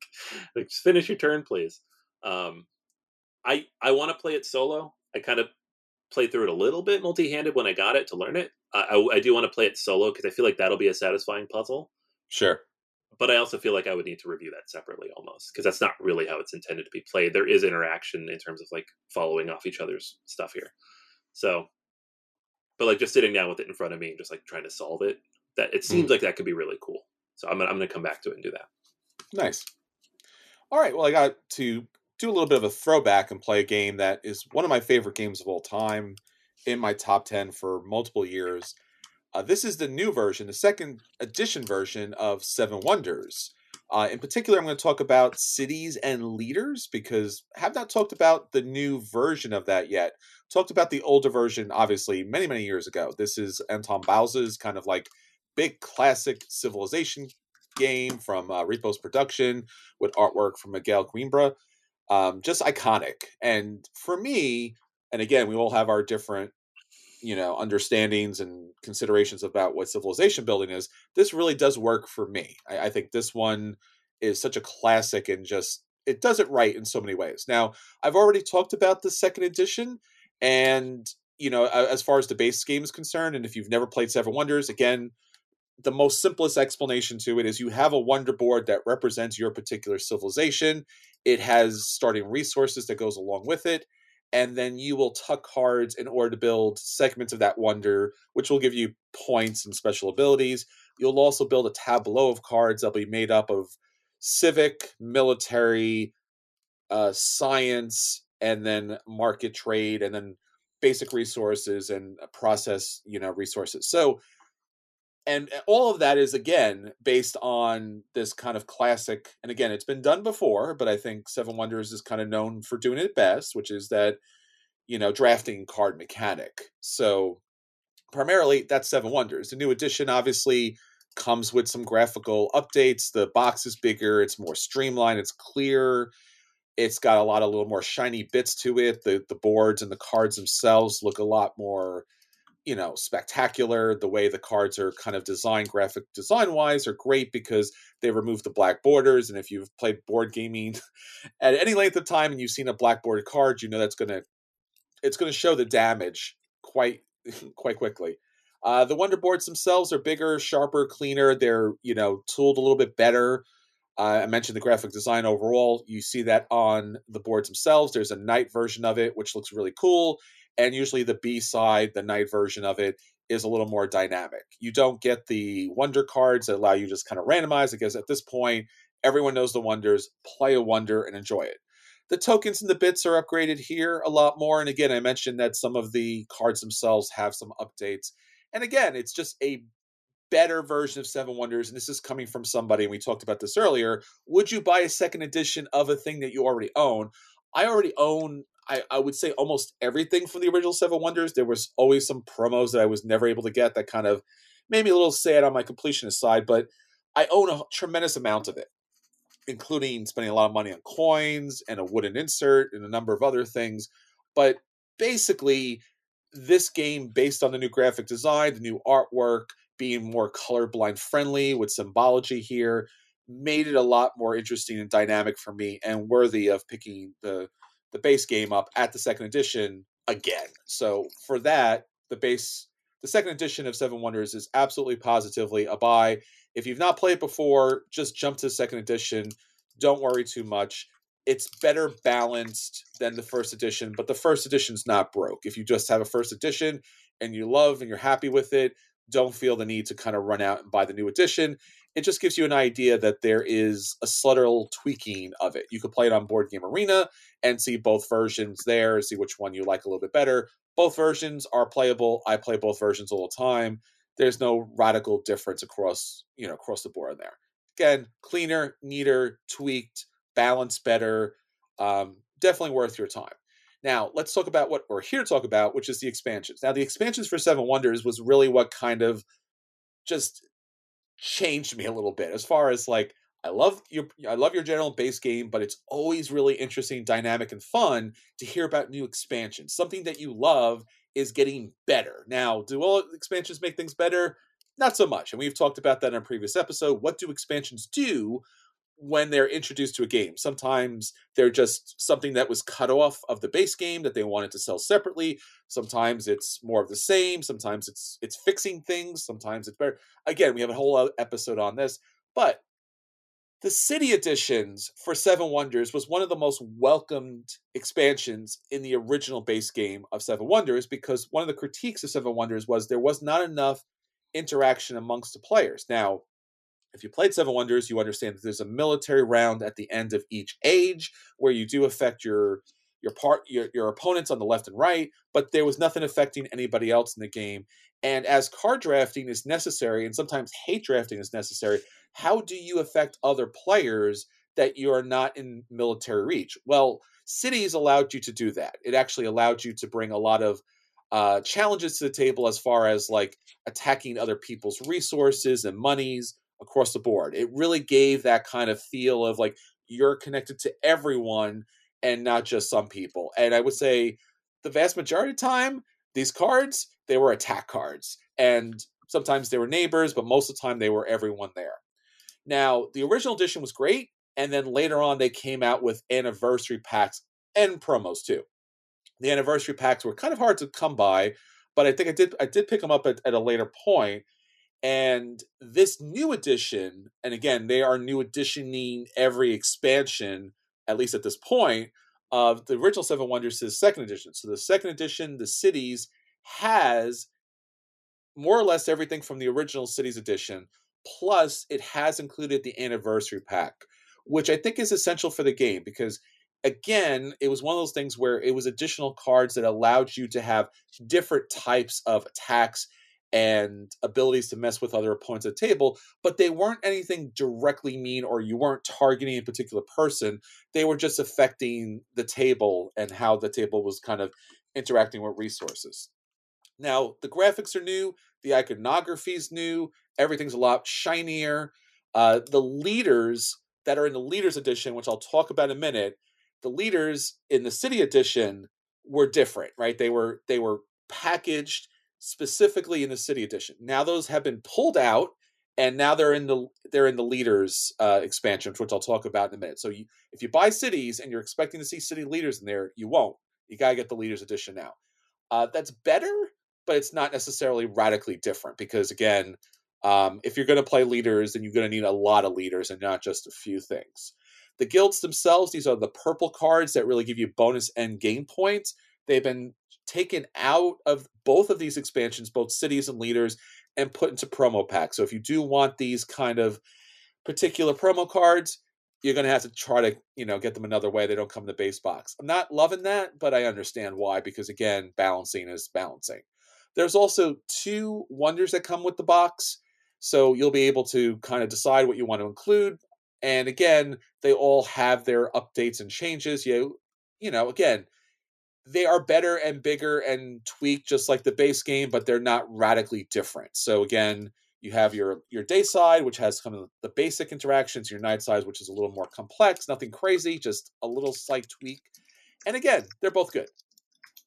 like just finish your turn please. Um i i want to play it solo. I kind of played through it a little bit multi-handed when i got it to learn it i, I, I do want to play it solo because i feel like that'll be a satisfying puzzle Sure. but I also feel like I would need to review that separately almost because that's not really how it's intended to be played. There is interaction in terms of like following off each other's stuff here. So, but like just sitting down with it in front of me and just like trying to solve it, that it hmm. seems like that could be really cool. So I'm gonna, I'm gonna come back to it and do that. Nice. All right. Well, I got to do a little bit of a throwback and play a game that is one of my favorite games of all time in my top 10 for multiple years. Uh, this is the new version, the second edition version of Seven Wonders. Uh, in particular, I'm going to talk about cities and leaders because I have not talked about the new version of that yet. Talked about the older version, obviously, many, many years ago. This is Anton Bauza's kind of like big classic civilization game from uh, Repos Production with artwork from Miguel Coimbra. Um, just iconic. And for me, and again, we all have our different, you know, understandings and considerations about what civilization building is. This really does work for me. I, I think this one is such a classic and just it does it right in so many ways. Now, I've already talked about the second edition, and you know, as far as the base game is concerned, and if you've never played Seven Wonders, again, the most simplest explanation to it is you have a wonder board that represents your particular civilization. It has starting resources that goes along with it, and then you will tuck cards in order to build segments of that wonder, which will give you points and special abilities. You'll also build a tableau of cards that'll be made up of civic, military, uh, science, and then market trade, and then basic resources and process, you know, resources. So and eh, all of that is again based on this kind of classic and again it's been done before but i think seven wonders is kind of known for doing it best which is that you know drafting card mechanic. So primarily that's seven wonders. The new edition obviously comes with some graphical updates. The box is bigger it's more streamlined it's clear. It's got a lot of little more shiny bits to it. The the boards and the cards themselves look a lot more you know spectacular the way the cards are kind of designed graphic design wise are great because they remove the black borders and if you've played board gaming at any length of time and you've seen a black bordered card you know that's going to it's going to show the damage quite quite quickly uh, the wonder boards themselves are bigger sharper cleaner they're you know tooled a little bit better uh, I mentioned the graphic design overall. You see that on the boards themselves. There's a night version of it, which looks really cool and usually the B side, the night version of it, is a little more dynamic. You don't get the wonder cards that allow you just kind of randomize because at this point, everyone knows the wonders. Play a wonder and enjoy it. The tokens and the bits are upgraded here a lot more. And again, I mentioned that some of the cards themselves have some updates. And again, it's just a better version of Seven Wonders. And this is coming from somebody, and we talked about this earlier. Would you buy a second edition of a thing that you already own? I already own I, I would say almost everything from the original Seven Wonders. There was always some promos that I was never able to get that kind of made me a little sad on my completionist side, but I own a tremendous amount of it, including spending a lot of money on coins and a wooden insert and a number of other things. But basically, this game, based on the new graphic design, the new artwork, being more colorblind friendly with symbology here, made it a lot more interesting and dynamic for me and worthy of picking the the base game up at the second edition again. So for that, the base the second edition of Seven Wonders is absolutely positively a buy. If you've not played before, just jump to the second edition. Don't worry too much. It's better balanced than the first edition, but the first edition's not broke. If you just have a first edition and you love and you're happy with it, don't feel the need to kind of run out and buy the new edition it just gives you an idea that there is a subtle tweaking of it. You could play it on Board Game Arena and see both versions there, see which one you like a little bit better. Both versions are playable. I play both versions all the time. There's no radical difference across, you know, across the board there. Again, cleaner, neater, tweaked, balanced better. Um, definitely worth your time. Now, let's talk about what we're here to talk about, which is the expansions. Now, the expansions for Seven Wonders was really what kind of just changed me a little bit as far as like I love your I love your general base game, but it's always really interesting, dynamic, and fun to hear about new expansions. Something that you love is getting better. Now, do all expansions make things better? Not so much. And we've talked about that in a previous episode. What do expansions do when they're introduced to a game? Sometimes they're just something that was cut off of the base game that they wanted to sell separately. Sometimes it's more of the same. Sometimes it's it's fixing things. Sometimes it's better. Again, we have a whole episode on this, but the city editions for Seven Wonders was one of the most welcomed expansions in the original base game of Seven Wonders because one of the critiques of Seven Wonders was there was not enough interaction amongst the players. Now, if you played Seven Wonders, you understand that there's a military round at the end of each age where you do affect your your part your, your opponents on the left and right, but there was nothing affecting anybody else in the game. And as card drafting is necessary, and sometimes hate drafting is necessary, how do you affect other players that you are not in military reach? Well, cities allowed you to do that. It actually allowed you to bring a lot of uh, challenges to the table as far as like attacking other people's resources and monies across the board. It really gave that kind of feel of like you're connected to everyone and not just some people. And I would say the vast majority of time, these cards, they were attack cards. And sometimes they were neighbors, but most of the time they were everyone there. Now, the original edition was great, and then later on they came out with anniversary packs and promos too. The anniversary packs were kind of hard to come by, but I think I did I did pick them up at, at a later point And this new edition, and again, they are new editioning every expansion, at least at this point, of the original Seven Wonders second edition. So the second edition, the cities, has more or less everything from the original cities edition, plus it has included the anniversary pack, which I think is essential for the game because again, it was one of those things where it was additional cards that allowed you to have different types of attacks and abilities to mess with other opponents at the table, but they weren't anything directly mean or you weren't targeting a particular person. They were just affecting the table and how the table was kind of interacting with resources. Now, the graphics are new, the iconography is new, everything's a lot shinier. Uh, the leaders that are in the leaders edition, which I'll talk about in a minute, the leaders in the city edition were different, right? They were they were packaged specifically in the city edition. Now those have been pulled out, and now they're in the they're in the leaders uh, expansion, which I'll talk about in a minute. So you, if you buy cities and you're expecting to see city leaders in there, you won't. You gotta get the leaders edition now. Uh, that's better, but it's not necessarily radically different because again, um, if you're going to play leaders, then you're going to need a lot of leaders and not just a few things. The guilds themselves, these are the purple cards that really give you bonus end game points. They've been taken out of both of these expansions, both cities and leaders, and put into promo packs. So if you do want these kind of particular promo cards, you're going to have to try to, you know, get them another way. They don't come in the base box. I'm not loving that, but I understand why because again, balancing is balancing. There's also two wonders that come with the box. So you'll be able to kind of decide what you want to include. And again, they all have their updates and changes. You, you know, again, they are better and bigger and tweaked just like the base game, but they're not radically different. So again, you have your your day side, which has kind of the basic interactions, your night side, which is a little more complex, nothing crazy, just a little slight tweak. And again, they're both good.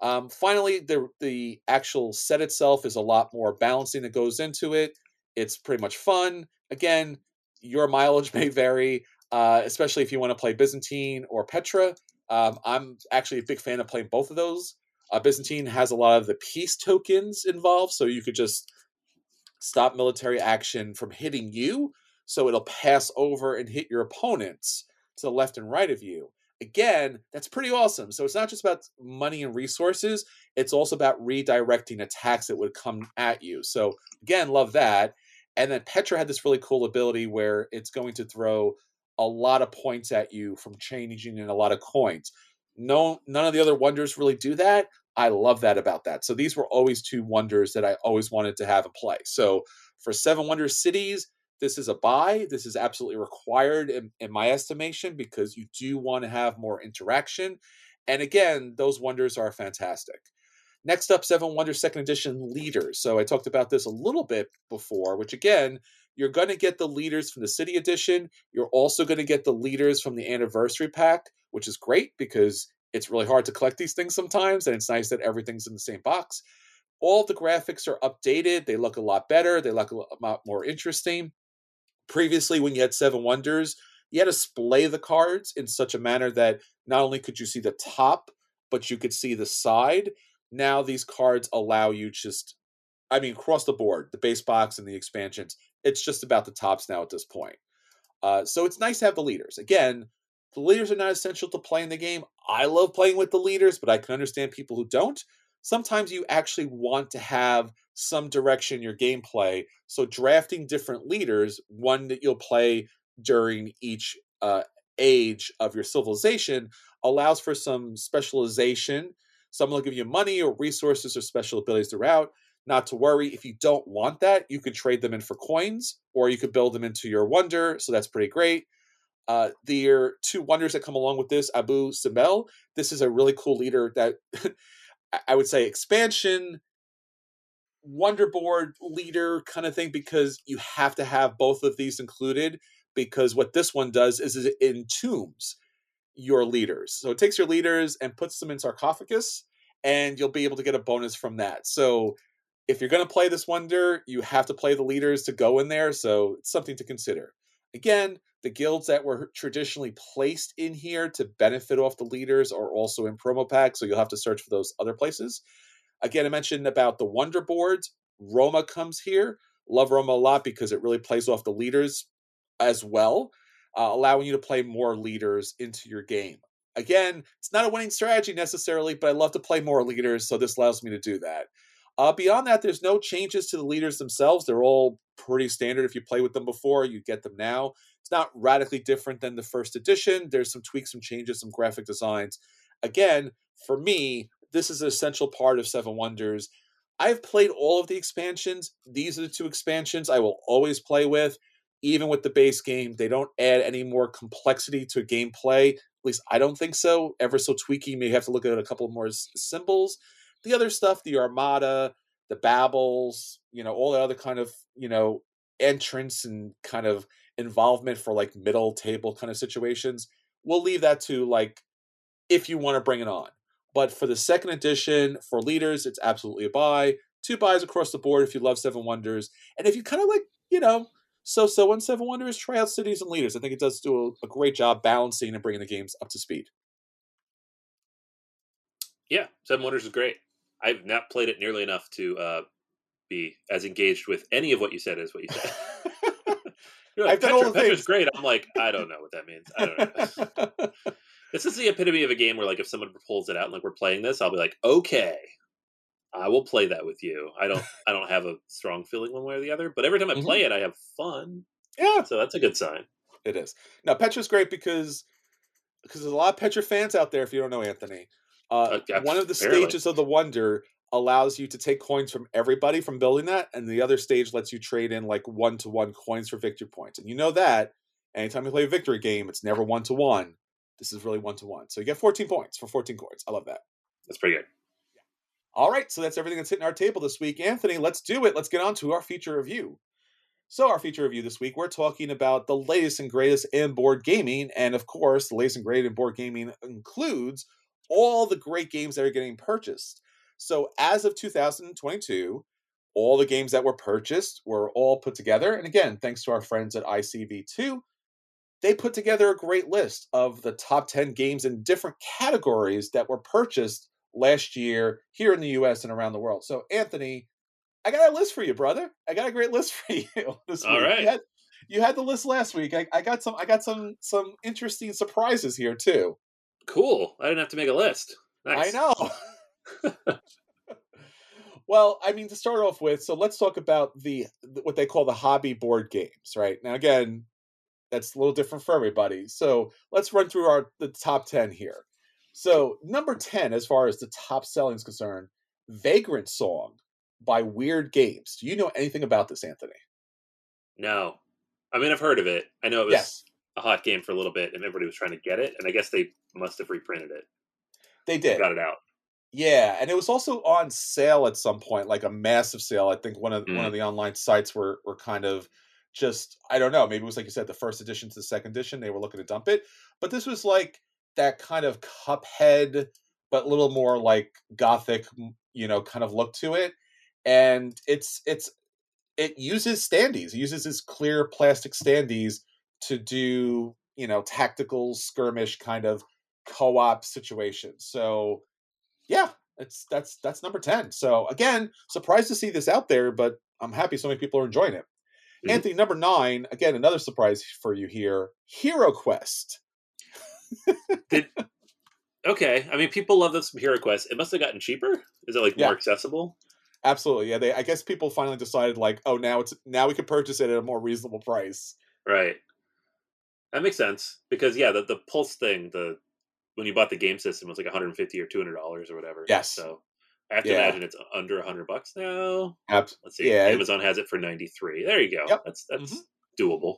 Um, finally, the the actual set itself is a lot more balancing that goes into it. It's pretty much fun. Again, your mileage may vary, uh, especially if you want to play Byzantine or Petra. Um, I'm actually a big fan of playing both of those. Uh, Byzantine has a lot of the peace tokens involved, so you could just stop military action from hitting you, so it'll pass over and hit your opponents to the left and right of you. Again, that's pretty awesome. So it's not just about money and resources, it's also about redirecting attacks that would come at you. So again, love that. And then Petra had this really cool ability where it's going to throw a lot of points at you from changing in a lot of coins. No, none of the other wonders really do that. I love that about that. So these were always two wonders that I always wanted to have in play. So for Seven Wonder Cities, this is a buy. This is absolutely required in, in my estimation because you do want to have more interaction. And again, those wonders are fantastic. Next up, Seven Wonders Second Edition Leaders. So I talked about this a little bit before, which again, you're going to get the leaders from the City Edition. You're also going to get the leaders from the Anniversary Pack, which is great because it's really hard to collect these things sometimes, and it's nice that everything's in the same box. All the graphics are updated. They look a lot better. They look a lot more interesting. Previously, when you had Seven Wonders, you had to splay the cards in such a manner that not only could you see the top, but you could see the side now these cards allow you just I mean, across the board, the base box and the expansions, it's just about the tops now at this point. Uh, so it's nice to have the leaders. Again, the leaders are not essential to playing the game. I love playing with the leaders, but I can understand people who don't. Sometimes you actually want to have some direction in your gameplay. So drafting different leaders, one that you'll play during each uh, age of your civilization, allows for some specialization some will give you money or resources or special abilities throughout. Not to worry, if you don't want that, you can trade them in for coins or you could build them into your wonder. So that's pretty great. Uh, the two wonders that come along with this, Abu Simbel. This is a really cool leader that I would say expansion, wonder board leader kind of thing because you have to have both of these included because what this one does is it entombs your leaders. So it takes your leaders and puts them in sarcophagus, and you'll be able to get a bonus from that. So if you're going to play this wonder, you have to play the leaders to go in there. So it's something to consider. Again, the guilds that were traditionally placed in here to benefit off the leaders are also in promo packs, so you'll have to search for those other places. Again, I mentioned about the wonder boards. Roma comes here. Love Roma a lot because it really plays off the leaders as well, uh, allowing you to play more leaders into your game. Again, it's not a winning strategy necessarily, but I love to play more leaders, so this allows me to do that. Uh, beyond that, there's no changes to the leaders themselves. They're all pretty standard. If you play with them before, you get them now. It's not radically different than the first edition. There's some tweaks, some changes, some graphic designs. Again, for me, this is an essential part of Seven Wonders. I've played all of the expansions. These are the two expansions I will always play with, even with the base game. They don't add any more complexity to gameplay. At least I don't think so. Ever so tweaky, may have to look at a couple more symbols the other stuff, the Armada, the Babels, you know, all the other kind of, you know, entrance and kind of involvement for like middle table kind of situations, we'll leave that to like if you want to bring it on. But for the second edition, for leaders, it's absolutely a buy. Two buys across the board if you love Seven Wonders. And if you kind of like, you know, so so when Seven Wonders, try out Cities and Leaders. I think it does do a, a great job balancing and bringing the games up to speed. Yeah, Seven Wonders is great. I've not played it nearly enough to uh, be as engaged with any of what you said as what you said. You're like, I've done all the Petra's things. great. I'm like, I don't know what that means. I don't know. this is the epitome of a game where, like, if someone pulls it out and like we're playing this, I'll be like, okay, I will play that with you. I don't, I don't have a strong feeling one way or the other, but every time I mm-hmm. play it, I have fun. Yeah, so that's a good sign. It is. Now, Petra's great because because there's a lot of Petra fans out there. If you don't know Anthony, uh, uh, one of the barely. stages of the wonder allows you to take coins from everybody from building that, and the other stage lets you trade in like one to one coins for victory points. And you know that anytime you play a victory game, it's never one to one. This is really one to one. So you get 14 points for 14 coins. I love that. That's pretty good. All right, so that's everything that's hitting our table this week. Anthony, let's do it. Let's get on to our feature review. So, our feature review this week, we're talking about the latest and greatest in board gaming. And of course, the latest and greatest in board gaming includes all the great games that are getting purchased. So as of 2022, all the games that were purchased were all put together. And again, thanks to our friends at ICV2, they put together a great list of the top 10 games in different categories that were purchased last year here in the US and around the world. So, Anthony, I got a list for you, brother. I got a great list for you this All week. Right. You had, you had the list last week. I, I got some I got some some interesting surprises here too. Cool. I didn't have to make a list. Nice. I know. well, I mean, to start off with, so let's talk about the what they call the hobby board games, right? Now, again, that's a little different for everybody. So let's run through our the top ten here. So number ten, as far as the top selling is concerned, Vagrant Song by Weird Games. Do you know anything about this, Anthony? No. I mean, I've heard of it. I know it was yes a hot game for a little bit, and everybody was trying to get it. And I guess they must have reprinted it. They did. Got it out. Yeah, and it was also on sale at some point, like a massive sale. I think one of mm. one of the online sites were were kind of just I don't know, maybe it was like you said, the first edition to the second edition, they were looking to dump it. But this was like that kind of cuphead, but a little more like gothic, you know, kind of look to it. And it's it's it uses standees. It uses this clear plastic standees to do you know tactical skirmish kind of co-op situation. So yeah, it's that's that's number 10. So again, surprised to see this out there, but I'm happy so many people are enjoying it. Mm-hmm. Anthony, number nine, again, another surprise for you here. Hero Quest. Did, okay. I mean, people love this Hero Quest. It must have gotten cheaper. Is it like more accessible? Absolutely. Yeah. They I guess people finally decided like, oh now it's now we can purchase it at a more reasonable price. Right. That makes sense because yeah, the the Pulse thing, the when you bought the game system, it was like 150 or 200 dollars or whatever. Yes. So I have to yeah. imagine it's under 100 bucks now. Abs- Let's see. Yeah. Amazon has it for 93. There you go. Yep. That's that's mm-hmm. doable.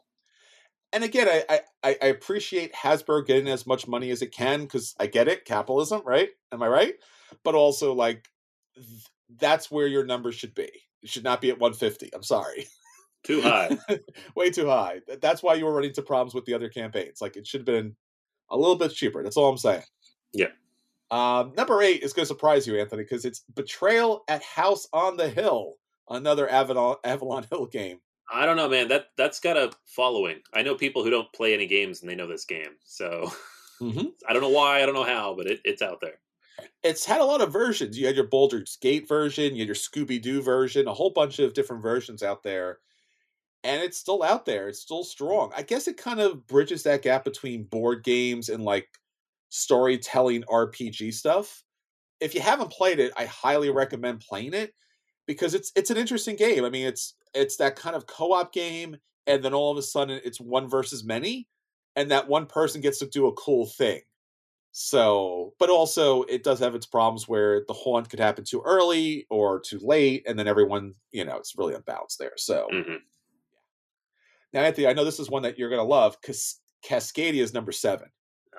And again, I, I I appreciate Hasbro getting as much money as it can because I get it, capitalism, right? Am I right? But also, like, th- that's where your number should be. It should not be at 150. I'm sorry. Too high. Way too high. That's why you were running into problems with the other campaigns. Like it should have been a little bit cheaper. That's all I'm saying. Yeah. Um, number eight is going to surprise you, Anthony, because it's Betrayal at House on the Hill, another Avalon Avalon Hill game. I don't know, man. That that's got a following. I know people who don't play any games and they know this game. So mm-hmm. I don't know why, I don't know how, but it, it's out there. it's had a lot of versions. You had your Baldur's Gate version, you had your Scooby Doo version, a whole bunch of different versions out there. And it's still out there. It's still strong. I guess it kind of bridges that gap between board games and like storytelling RPG stuff. If you haven't played it, I highly recommend playing it because it's it's an interesting game. I mean, it's it's that kind of co-op game and then all of a sudden it's one versus many and that one person gets to do a cool thing so, but also it does have its problems where the haunt could happen too early or too late, and then everyone, you know, it's really unbalanced there. So, Mhm. Now Anthony, I know this is one that you're going to love because Cascadia is number seven.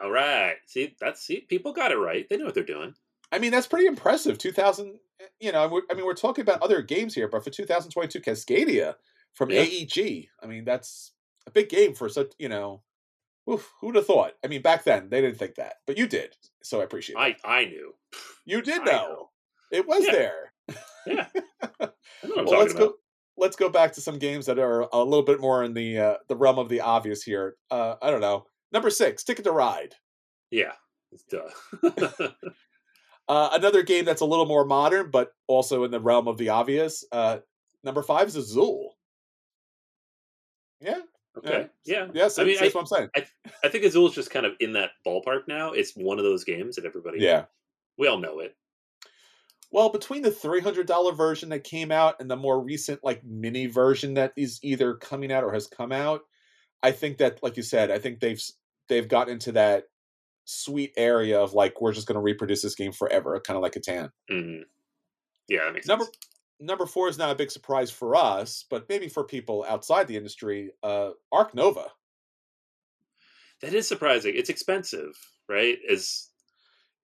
All right. See, that's see, people got it right. They know what they're doing. I mean, that's pretty impressive. 2000, eh, you know, I mean, we're talking about other games here, but for 2022, Cascadia from Yeah. AEG, I mean, that's a big game for such, you know, oof, who'd have thought? I mean, back then they didn't think that, but you did. So I appreciate it. I I knew. You did know. know. It was Yeah. there. Yeah. I know what I'm well, talking let's about. go. Let's go back to some games that are a little bit more in the uh, the realm of the obvious here. Uh, I don't know. Number six, Ticket to Ride. Yeah. Duh. Uh, another game that's a little more modern, but also in the realm of the obvious. Uh, number five is Azul. Yeah. okay. Yeah. Yes. I mean, that's I- what I'm saying. I think Azul's just kind of in that ballpark now. It's one of those games that everybody Yeah. we all know it. Well, between the three hundred dollar version that came out and the more recent like mini version that is either coming out or has come out, I think that, like you said, I think they've they've gotten into that sweet area of like we're just going to reproduce this game forever, kind of like Catan. hmm Yeah, that makes Number sense. number four is not a big surprise for us, but maybe for people outside the industry. Uh, Ark Nova. That is surprising. It's expensive, right? Is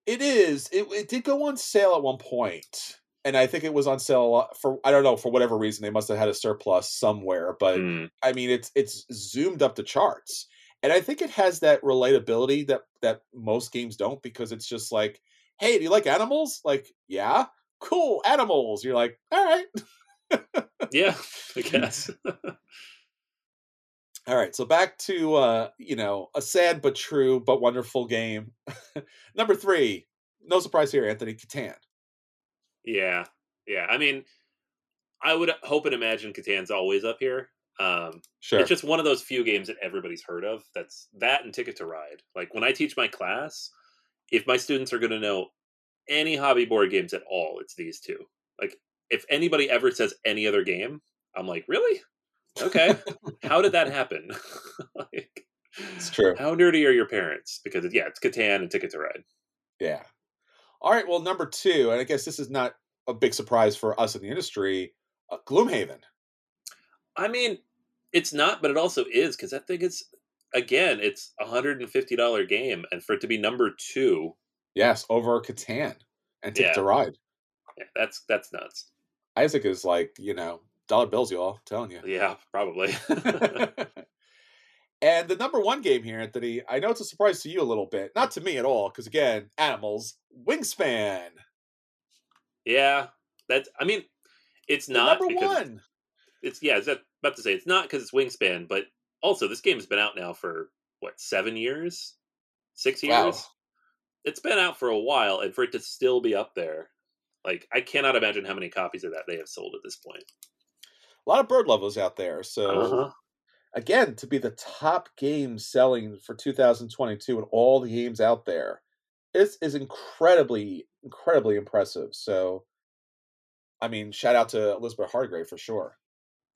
It is. It, it did go on sale at one point, and I think it was on sale a lot for I don't know for whatever reason they must have had a surplus somewhere. But mm, I mean, it's it's zoomed up the charts, and I think it has that relatability that that most games don't because it's just like, hey, do you like animals? Like, yeah, cool, animals. You're like, all right, yeah, I guess. all right. So back to uh, you know a sad but true but wonderful game. Number three, no surprise here, Anthony Catan. yeah, yeah. I mean, I would hope and imagine Catan's always up here. Um, Sure. It's just one of those few games that everybody's heard of. That's that and Ticket to Ride. Like when I teach my class, if my students are going to know any hobby board games at all, it's these two. Like if anybody ever says any other game, I'm like, really? Okay. How did that happen? like, It's true. How nerdy are your parents? Because yeah, it's Catan and Ticket to Ride. Yeah. All right. Well, number two, and I guess this is not a big surprise for us in the industry. Uh, Gloomhaven. I mean, it's not, but it also is because I think it's again, it's a hundred and fifty dollar game, and for it to be number two, Yes, over Catan and Ticket Yeah. to Ride. yeah, that's that's nuts. Isaac is like, you know, dollar bills, y'all. telling you. Yeah, probably. and the number one game here, Anthony, I know it's a surprise to you a little bit. Not to me at all, because again, animals, Wingspan. yeah, that's. I mean, it's The not number one. it's yeah. I was about to say it's not because it's Wingspan, but also this game has been out now for what seven years, six years. Wow. It's been out for a while, and for it to still be up there, like I cannot imagine how many copies of that they have sold at this point. A lot of bird lovers out there. So Uh-huh. again, to be the top game selling for 2022 and all the games out there is is incredibly, incredibly impressive. So, I mean, shout out to Elizabeth Hargrave for sure.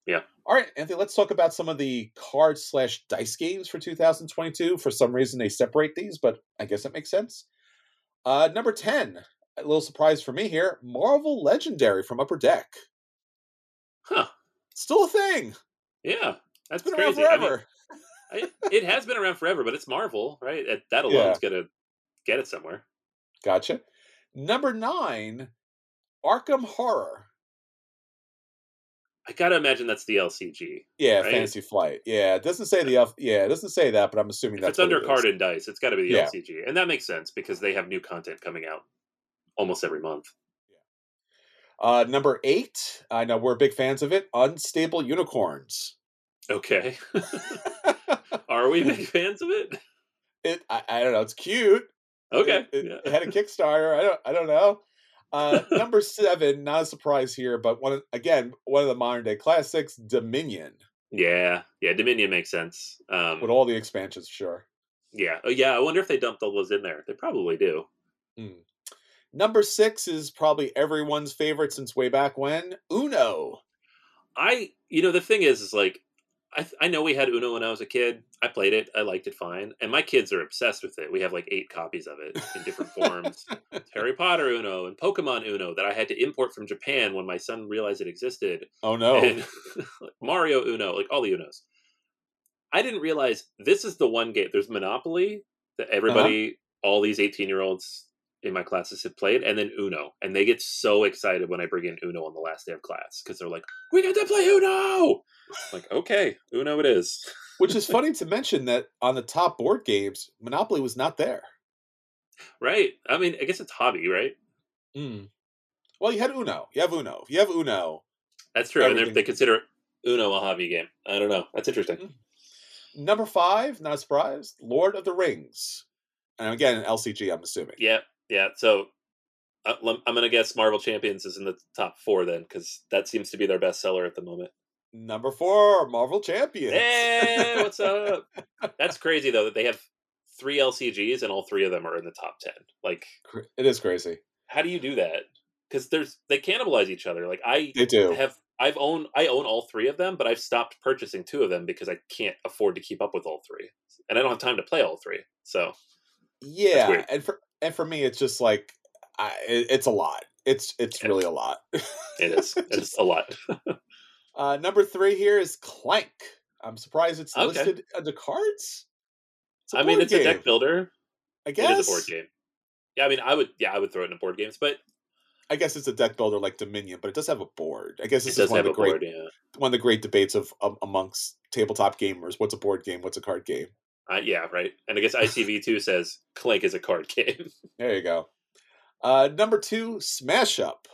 Yeah. All right, Anthony, let's talk about some of the card slash dice games for 2022. For some reason, they separate these, but I guess that makes sense. Uh, number 10, a little surprise for me here Marvel Legendary from Upper Deck. Huh? Still a thing. Yeah, that's It's been around crazy. I mean, forever. I, it has been around forever, but it's Marvel, right? That- That Yeah. gonna get it somewhere. Gotcha. Number nine, Arkham Horror. I gotta imagine that's the LCG. Yeah, Right? Fantasy Flight. Yeah, it doesn't say the F- yeah, it doesn't say that, but I'm assuming If that's it's under it card and dice, it's got to be the Yeah. LCG, and that makes sense because they have new content coming out almost every month. Uh, number eight, I know we're big fans of it. Unstable Unicorns. Okay, are we big fans of it? it, I, I don't know, it's cute. Okay. It, it- yeah. it had a Kickstarter. I don't. I don't know. Uh, number seven, not a surprise here, but one again one of the modern day classics, Dominion, yeah, yeah. Dominion makes sense. Um, with all the expansions, sure. yeah, oh, yeah. I wonder if they dumped all those in there. They probably do. Mm. Number six is probably everyone's favorite since way back when, Uno. I, you know, the thing is, is like, I, th- I know we had Uno when I was a kid. I played it. I liked it fine. And my kids are obsessed with it. We have like eight copies of it in different forms. Harry Potter Uno and Pokemon Uno that I had to import from Japan when my son realized it existed. Oh no! And Mario Uno, like all the Unos. I didn't realize this is the one game. There's Monopoly that uh-huh. everybody, all these 18 year olds in my classes have played, and then Uno. And they get so excited when I bring in Uno on the last day of class because they're like, we get to play Uno! Like, okay, Uno it is. Which is funny to mention that on the top board games, Monopoly was not there. Right. I mean, I guess it's hobby, right? Mm. Well, you had Uno. You have Uno. If you have Uno, That's true. And they consider Uno a hobby game. I don't know. That's interesting. number five, not a surprise, Lord of the Rings. And again, an LCG, I'm assuming. Yeah, yeah. So uh, I'm going to guess Marvel Champions is in the top four then, because that seems to be their best seller at the moment. Number four, Marvel Champions. Hey, what's up? That's crazy though that they have three LCGs and all three of them are in the top ten. Like, it is crazy. how do you do that? Because there's they cannibalize each other. Like I They do. have I've owned I own all three of them, but I've stopped purchasing two of them because I can't afford to keep up with all three, and I don't have time to play all three. So yeah, and for and for me, it's just like I, it's a lot. It's it's really a lot. it is it's a lot. uh, number three here is Clank. I'm surprised it's Okay. listed under cards. It's a I mean, it's a deck builder. I guess. It is a board game. Yeah, I mean, I would yeah I would throw it in board games, but I guess it's a deck builder like Dominion, but it does have a board. I guess it this is one of have the a great board. Yeah, one of the great debates of um, amongst tabletop gamers. What's a board game? What's a card game? Uh, yeah, right. And I guess ICV two says Clank is a card game. There you go. Uh, number two, Smash Up.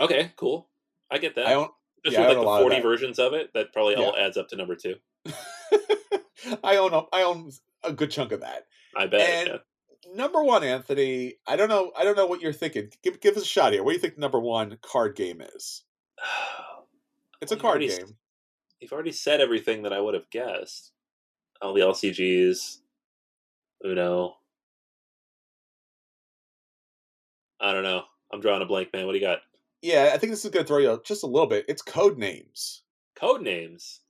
okay, cool. I get that. I own Especially yeah, with a like lot the of forty that. versions of it, that probably all adds up to number two. I own a, I own a good chunk of that. I bet. And- yeah. Number one, Anthony. I don't know. I don't know what you're thinking. Give give us a shot here. What do you think number one card game is? It's a You've card already game. You've already said everything that I would have guessed. All the LCGs, Uno. I don't know. I'm drawing a blank, man. What do you got? Yeah, I think this is going to throw you just a little bit. It's Codenames. Code names.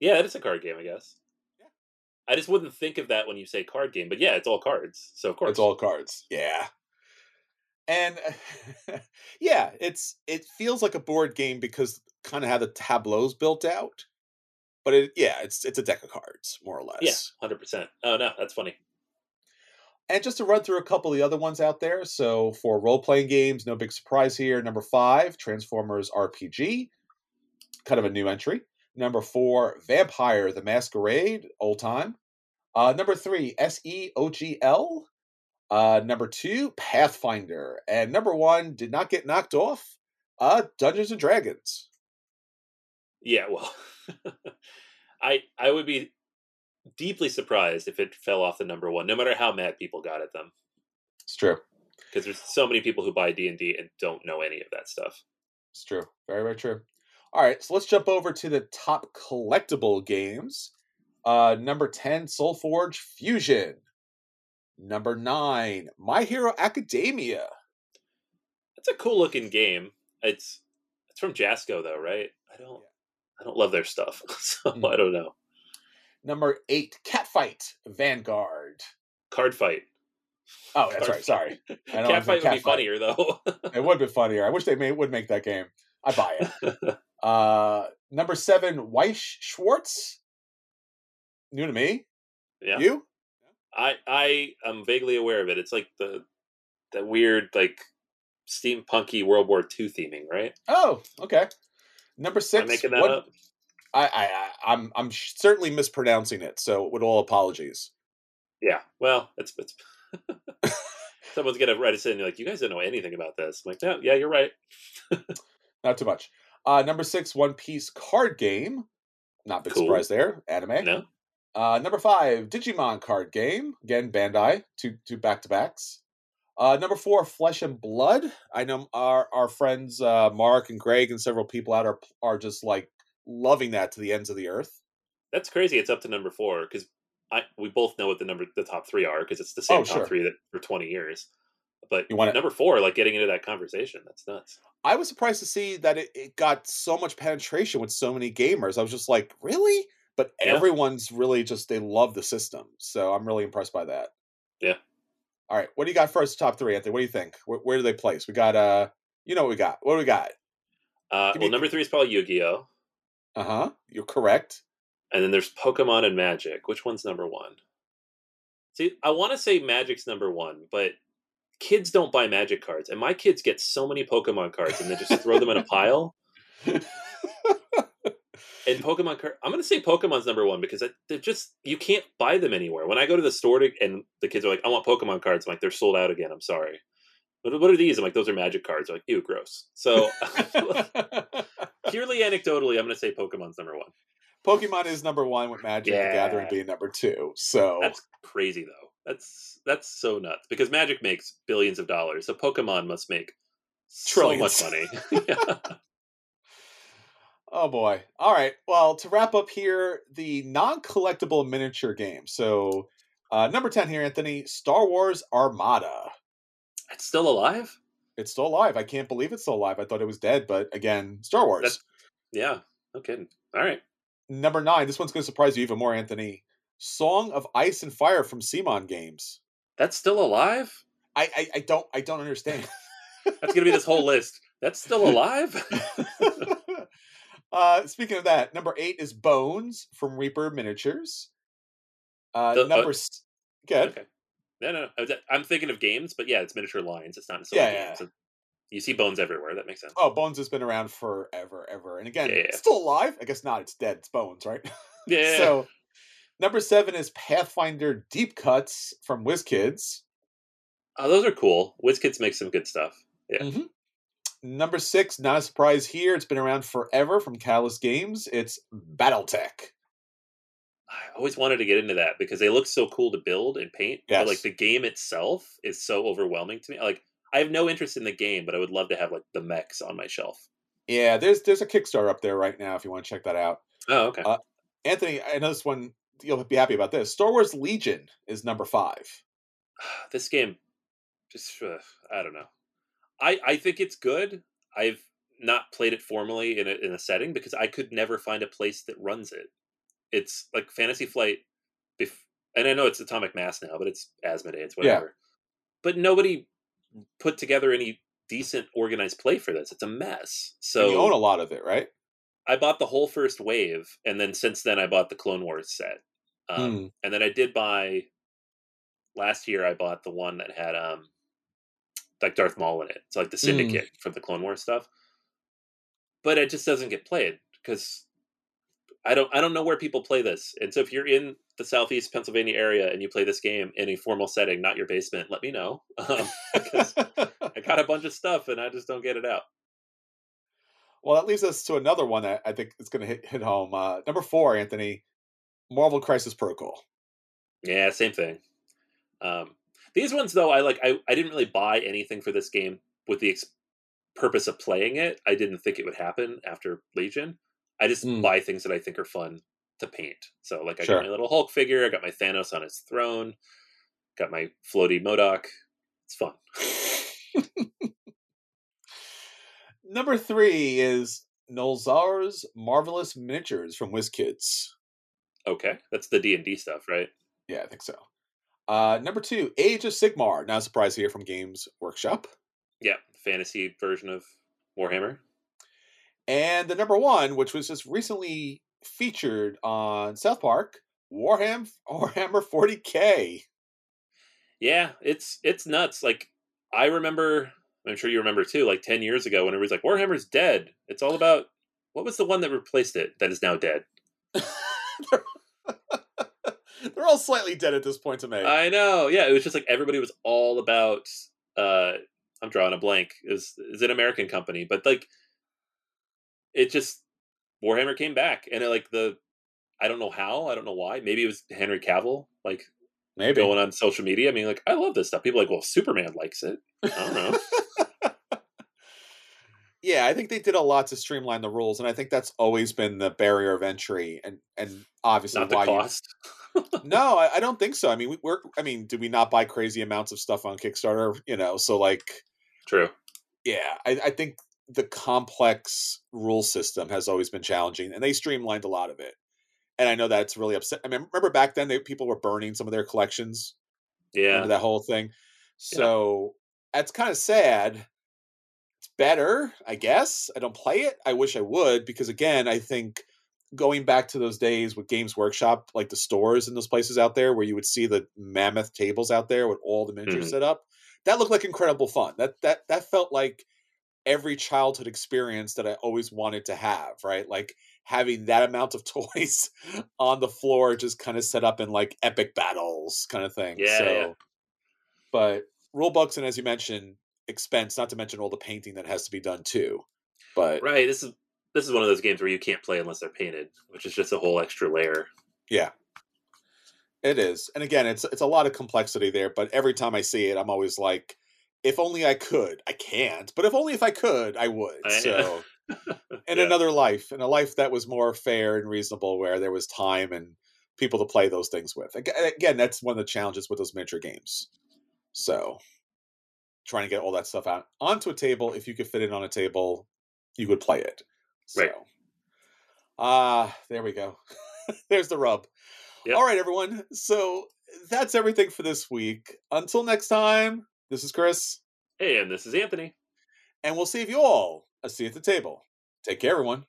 Yeah, that is a card game, I guess. Yeah. I just wouldn't think of that when you say card game, but yeah, it's all cards. So of course, It's all cards. Yeah. And yeah, it's it feels like a board game because kind of how the tableau's built out. But it yeah, it's it's a deck of cards more or less. yeah, hundred percent. Oh no, that's funny. And just to run through a couple of the other ones out there. So for role playing games, no big surprise here. Number five, Transformers RPG, kind of a new entry. Number four, Vampire the Masquerade, old time. Uh, number three, S E O G L. Uh, number two, Pathfinder. And number one did not get knocked off. Uh, Dungeons and Dragons. Yeah, well, I I would be deeply surprised if it fell off the number one, no matter how mad people got at them, It's true. because there's so many people who buy D and D and don't know any of that stuff. It's true. Very, very true. All right, so let's jump over to the top collectible games. Uh, number 10, Soulforge Fusion. Number 9, My Hero Academia. It's a cool looking game. It's it's from Jasco though, right? I don't I don't love their stuff, so Mm. I don't know. Number 8, Catfight Vanguard. Card fight. Oh, that's Card right. Sorry. I know Cat a fight would be funnier though. It would be funnier. I wish they made, would make that game. I buy it. uh, number 7, Weiss Schwarz. New to me. yeah. You? I I am vaguely aware of it. It's like the that weird like steampunky World War II theming, right? Oh, okay. Number six. making that what- I, I, I'm, I'm certainly mispronouncing it. So, with all apologies. Yeah. Well, it's it's someone's gonna write us in. You're like, you guys don't know anything about this. I'm like, no, yeah, you're right. Not too much. Uh, number six, One Piece card game. Not big Cool. surprise there. Anime. No. Uh, number five, Digimon card game. Again, Bandai. Two two back to backs. Uh, number four, Flesh and Blood. I know our our friends uh, Mark and Greg and several people out are are just like loving that to the ends of the earth. That's crazy. It's up to number four because I we both know what the number the top three are because it's the same Oh, top sure. three that for twenty years. But You wanna- number four, like getting into that conversation, that's nuts. I was surprised to see that it, it got so much penetration with so many gamers. I was just like, really? But Yeah. everyone's really just they love the system, so I'm really impressed by that. Yeah. All right, what do you got first? Top three, Anthony. What do you think? Where, where do they place? We got uh, you know what we got. What do we got? Uh, well, number three is probably Yu Gi Oh, Uh huh. You're correct. and then there's Pokemon and Magic. Which one's number one? See, I want to say Magic's number one, but kids don't buy Magic cards, and my kids get so many Pokemon cards and they just throw them in a pile. And Pokemon card, I'm gonna say Pokemon's number one because they're just you can't buy them anywhere. When I go to the store to, and the kids are like, "I want Pokemon cards," I'm like, "They're sold out again." I'm sorry. What, what are these? I'm like, "Those are Magic cards." They're like, "Ew, gross." So purely anecdotally, I'm gonna say Pokemon's number one. Pokemon is number one with Magic the Gathering being number two. So That's crazy though. That's that's so nuts because Magic makes billions of dollars, so Pokemon must make so much money. Yeah. Oh boy. All right. Well, to wrap up here, the non-collectible miniature game. So, uh, number ten here, Anthony. Star Wars Armada. It's still alive. It's still alive. I can't believe it's still alive. I thought it was dead, but again, Star Wars. That's- Yeah, no kidding. All right. Number nine. This one's going to surprise you even more, Anthony. Song of Ice and Fire from CMON Games. That's still alive. I I, I don't I don't understand. That's gonna be this whole list. That's still alive. uh, speaking of that, number eight is Bones from Reaper Miniatures. Uh, The- uh, number s- good. Okay. No, no, no. I'm thinking of games, but yeah, it's miniature lines. It's not necessarily Yeah, yeah. games. You see bones everywhere. That makes sense. Oh, Bones has been around forever, ever. And again, Yeah, yeah. still alive. I guess not. It's dead. It's Bones, right? yeah. So, number seven is Pathfinder Deep Cuts from WizKids. oh, those are cool. WizKids makes some good stuff. Yeah. Mhm. Number six, not a surprise here. It's been around forever from Catalyst Games. It's BattleTech. I always wanted to get into that because they look so cool to build and paint. Yes. But like the game itself is so overwhelming to me. Like I have no interest in the game, but I would love to have like the mechs on my shelf. Yeah, there's there's a Kickstarter up there right now if you want to check that out. Oh, okay. Uh, Anthony, I know this one. You'll be happy about this. Star Wars Legion is number five. this game just uh, I don't know. I I think it's good. I've not played it formally in a, in a setting because I could never find a place that runs it. It's like Fantasy Flight, bef- and I know it's Atomic Mass now, but it's Asmodee, it's Yeah. whatever. But nobody put together any decent organized play for this. It's a mess. So and you own a lot of it, right? I bought the whole first wave, and then since then I bought the Clone Wars set. Um, Hmm. And then I did buy last year. I bought the one that had um like Darth Maul in it. It's like the Hmm. Syndicate from the Clone Wars stuff. But it just doesn't get played because I don't I don't know where people play this. And so if you're in the Southeast Pennsylvania area and you play this game in a formal setting, not your basement, let me know. Um, because I got a bunch of stuff and I just don't get it out. well, that leads us to another one that I think is going to hit hit home. Uh, number four, Anthony, Marvel Crisis Protocol. Yeah, same thing. Um, these ones, though, I like. I, I didn't really buy anything for this game with the ex- purpose of playing it. I didn't think it would happen after Legion. I just Mm. buy things that I think are fun to paint. So, like, I Sure. got my little Hulk figure. I got my Thanos on his throne. Got my floaty MODOK. It's fun. Number three is Nolzur's Marvelous Miniatures from WizKids. Okay, that's the D and D stuff, right? Yeah, I think so. Uh, number two, Age of Sigmar. Not a surprise here from Games Workshop. Yeah, fantasy version of Warhammer. And the number one, which was just recently featured on South Park, Warham Warhammer 40k. Yeah, it's it's nuts. Like I remember, I'm sure you remember too. Like ten years ago, when everybody's like, "Warhammer's dead." It's all about what was the one that replaced it that is now dead. They're all slightly dead at this point to me. I know. Yeah, it was just like everybody was all about. uh I'm drawing a blank. It was is an American company, but like it just Warhammer came back, and it, like the I don't know how. I don't know why. Maybe it was Henry Cavill, like Maybe. going on social media. I mean, like I love this stuff. People are like, well, Superman likes it. I don't know. yeah, I think they did a lot to streamline the rules, and I think that's always been the barrier of entry, and and obviously Not the why you cost. no, I, I don't think so. I mean, we, we're. I mean, did we not buy crazy amounts of stuff on Kickstarter? You know, so like, True. yeah, I, I think the complex rule system has always been challenging, and they streamlined a lot of it. And I know that's really upset. I mean, remember back then, they, people were burning some of their collections. Yeah. Remember that whole thing. So that's kind of sad. It's better, I guess. I don't play it. I wish I would because again, I think going back to those days with Games Workshop, like the stores and those places out there where you would see the mammoth tables out there with all the miniatures Mhm. set up, that looked like incredible fun. That that that felt like every childhood experience that I always wanted to have, right? Like having that amount of toys on the floor just kind of set up in like epic battles kind of thing. Yeah, so yeah. but rule books and as you mentioned, expense, not to mention all the painting that has to be done too. But Right. This is this is one of those games where you can't play unless they're painted, which is just a whole extra layer. Yeah. It is. And again, it's it's a lot of complexity there, but every time I see it, I'm always like, if only I could. I can't, but if only if I could, I would. I- so in Yeah. another life, in a life that was more fair and reasonable where there was time and people to play those things with. Again, that's one of the challenges with those miniature games. So trying to get all that stuff out onto a table, if you could fit it on a table, you would play it. So Right. ah, there we go. There's the rub. Yep. All right, everyone. So that's everything for this week. Until next time, this is Chris, Hey, and this is Anthony. and we'll see you all a seat at the table. Take care, everyone.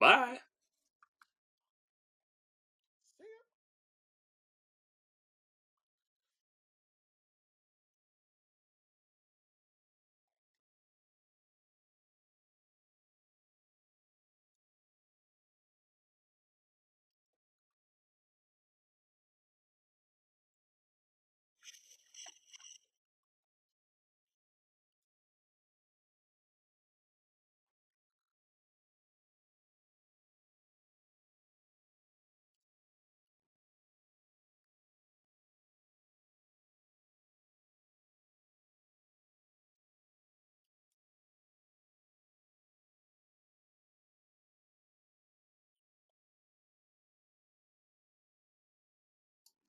Bye.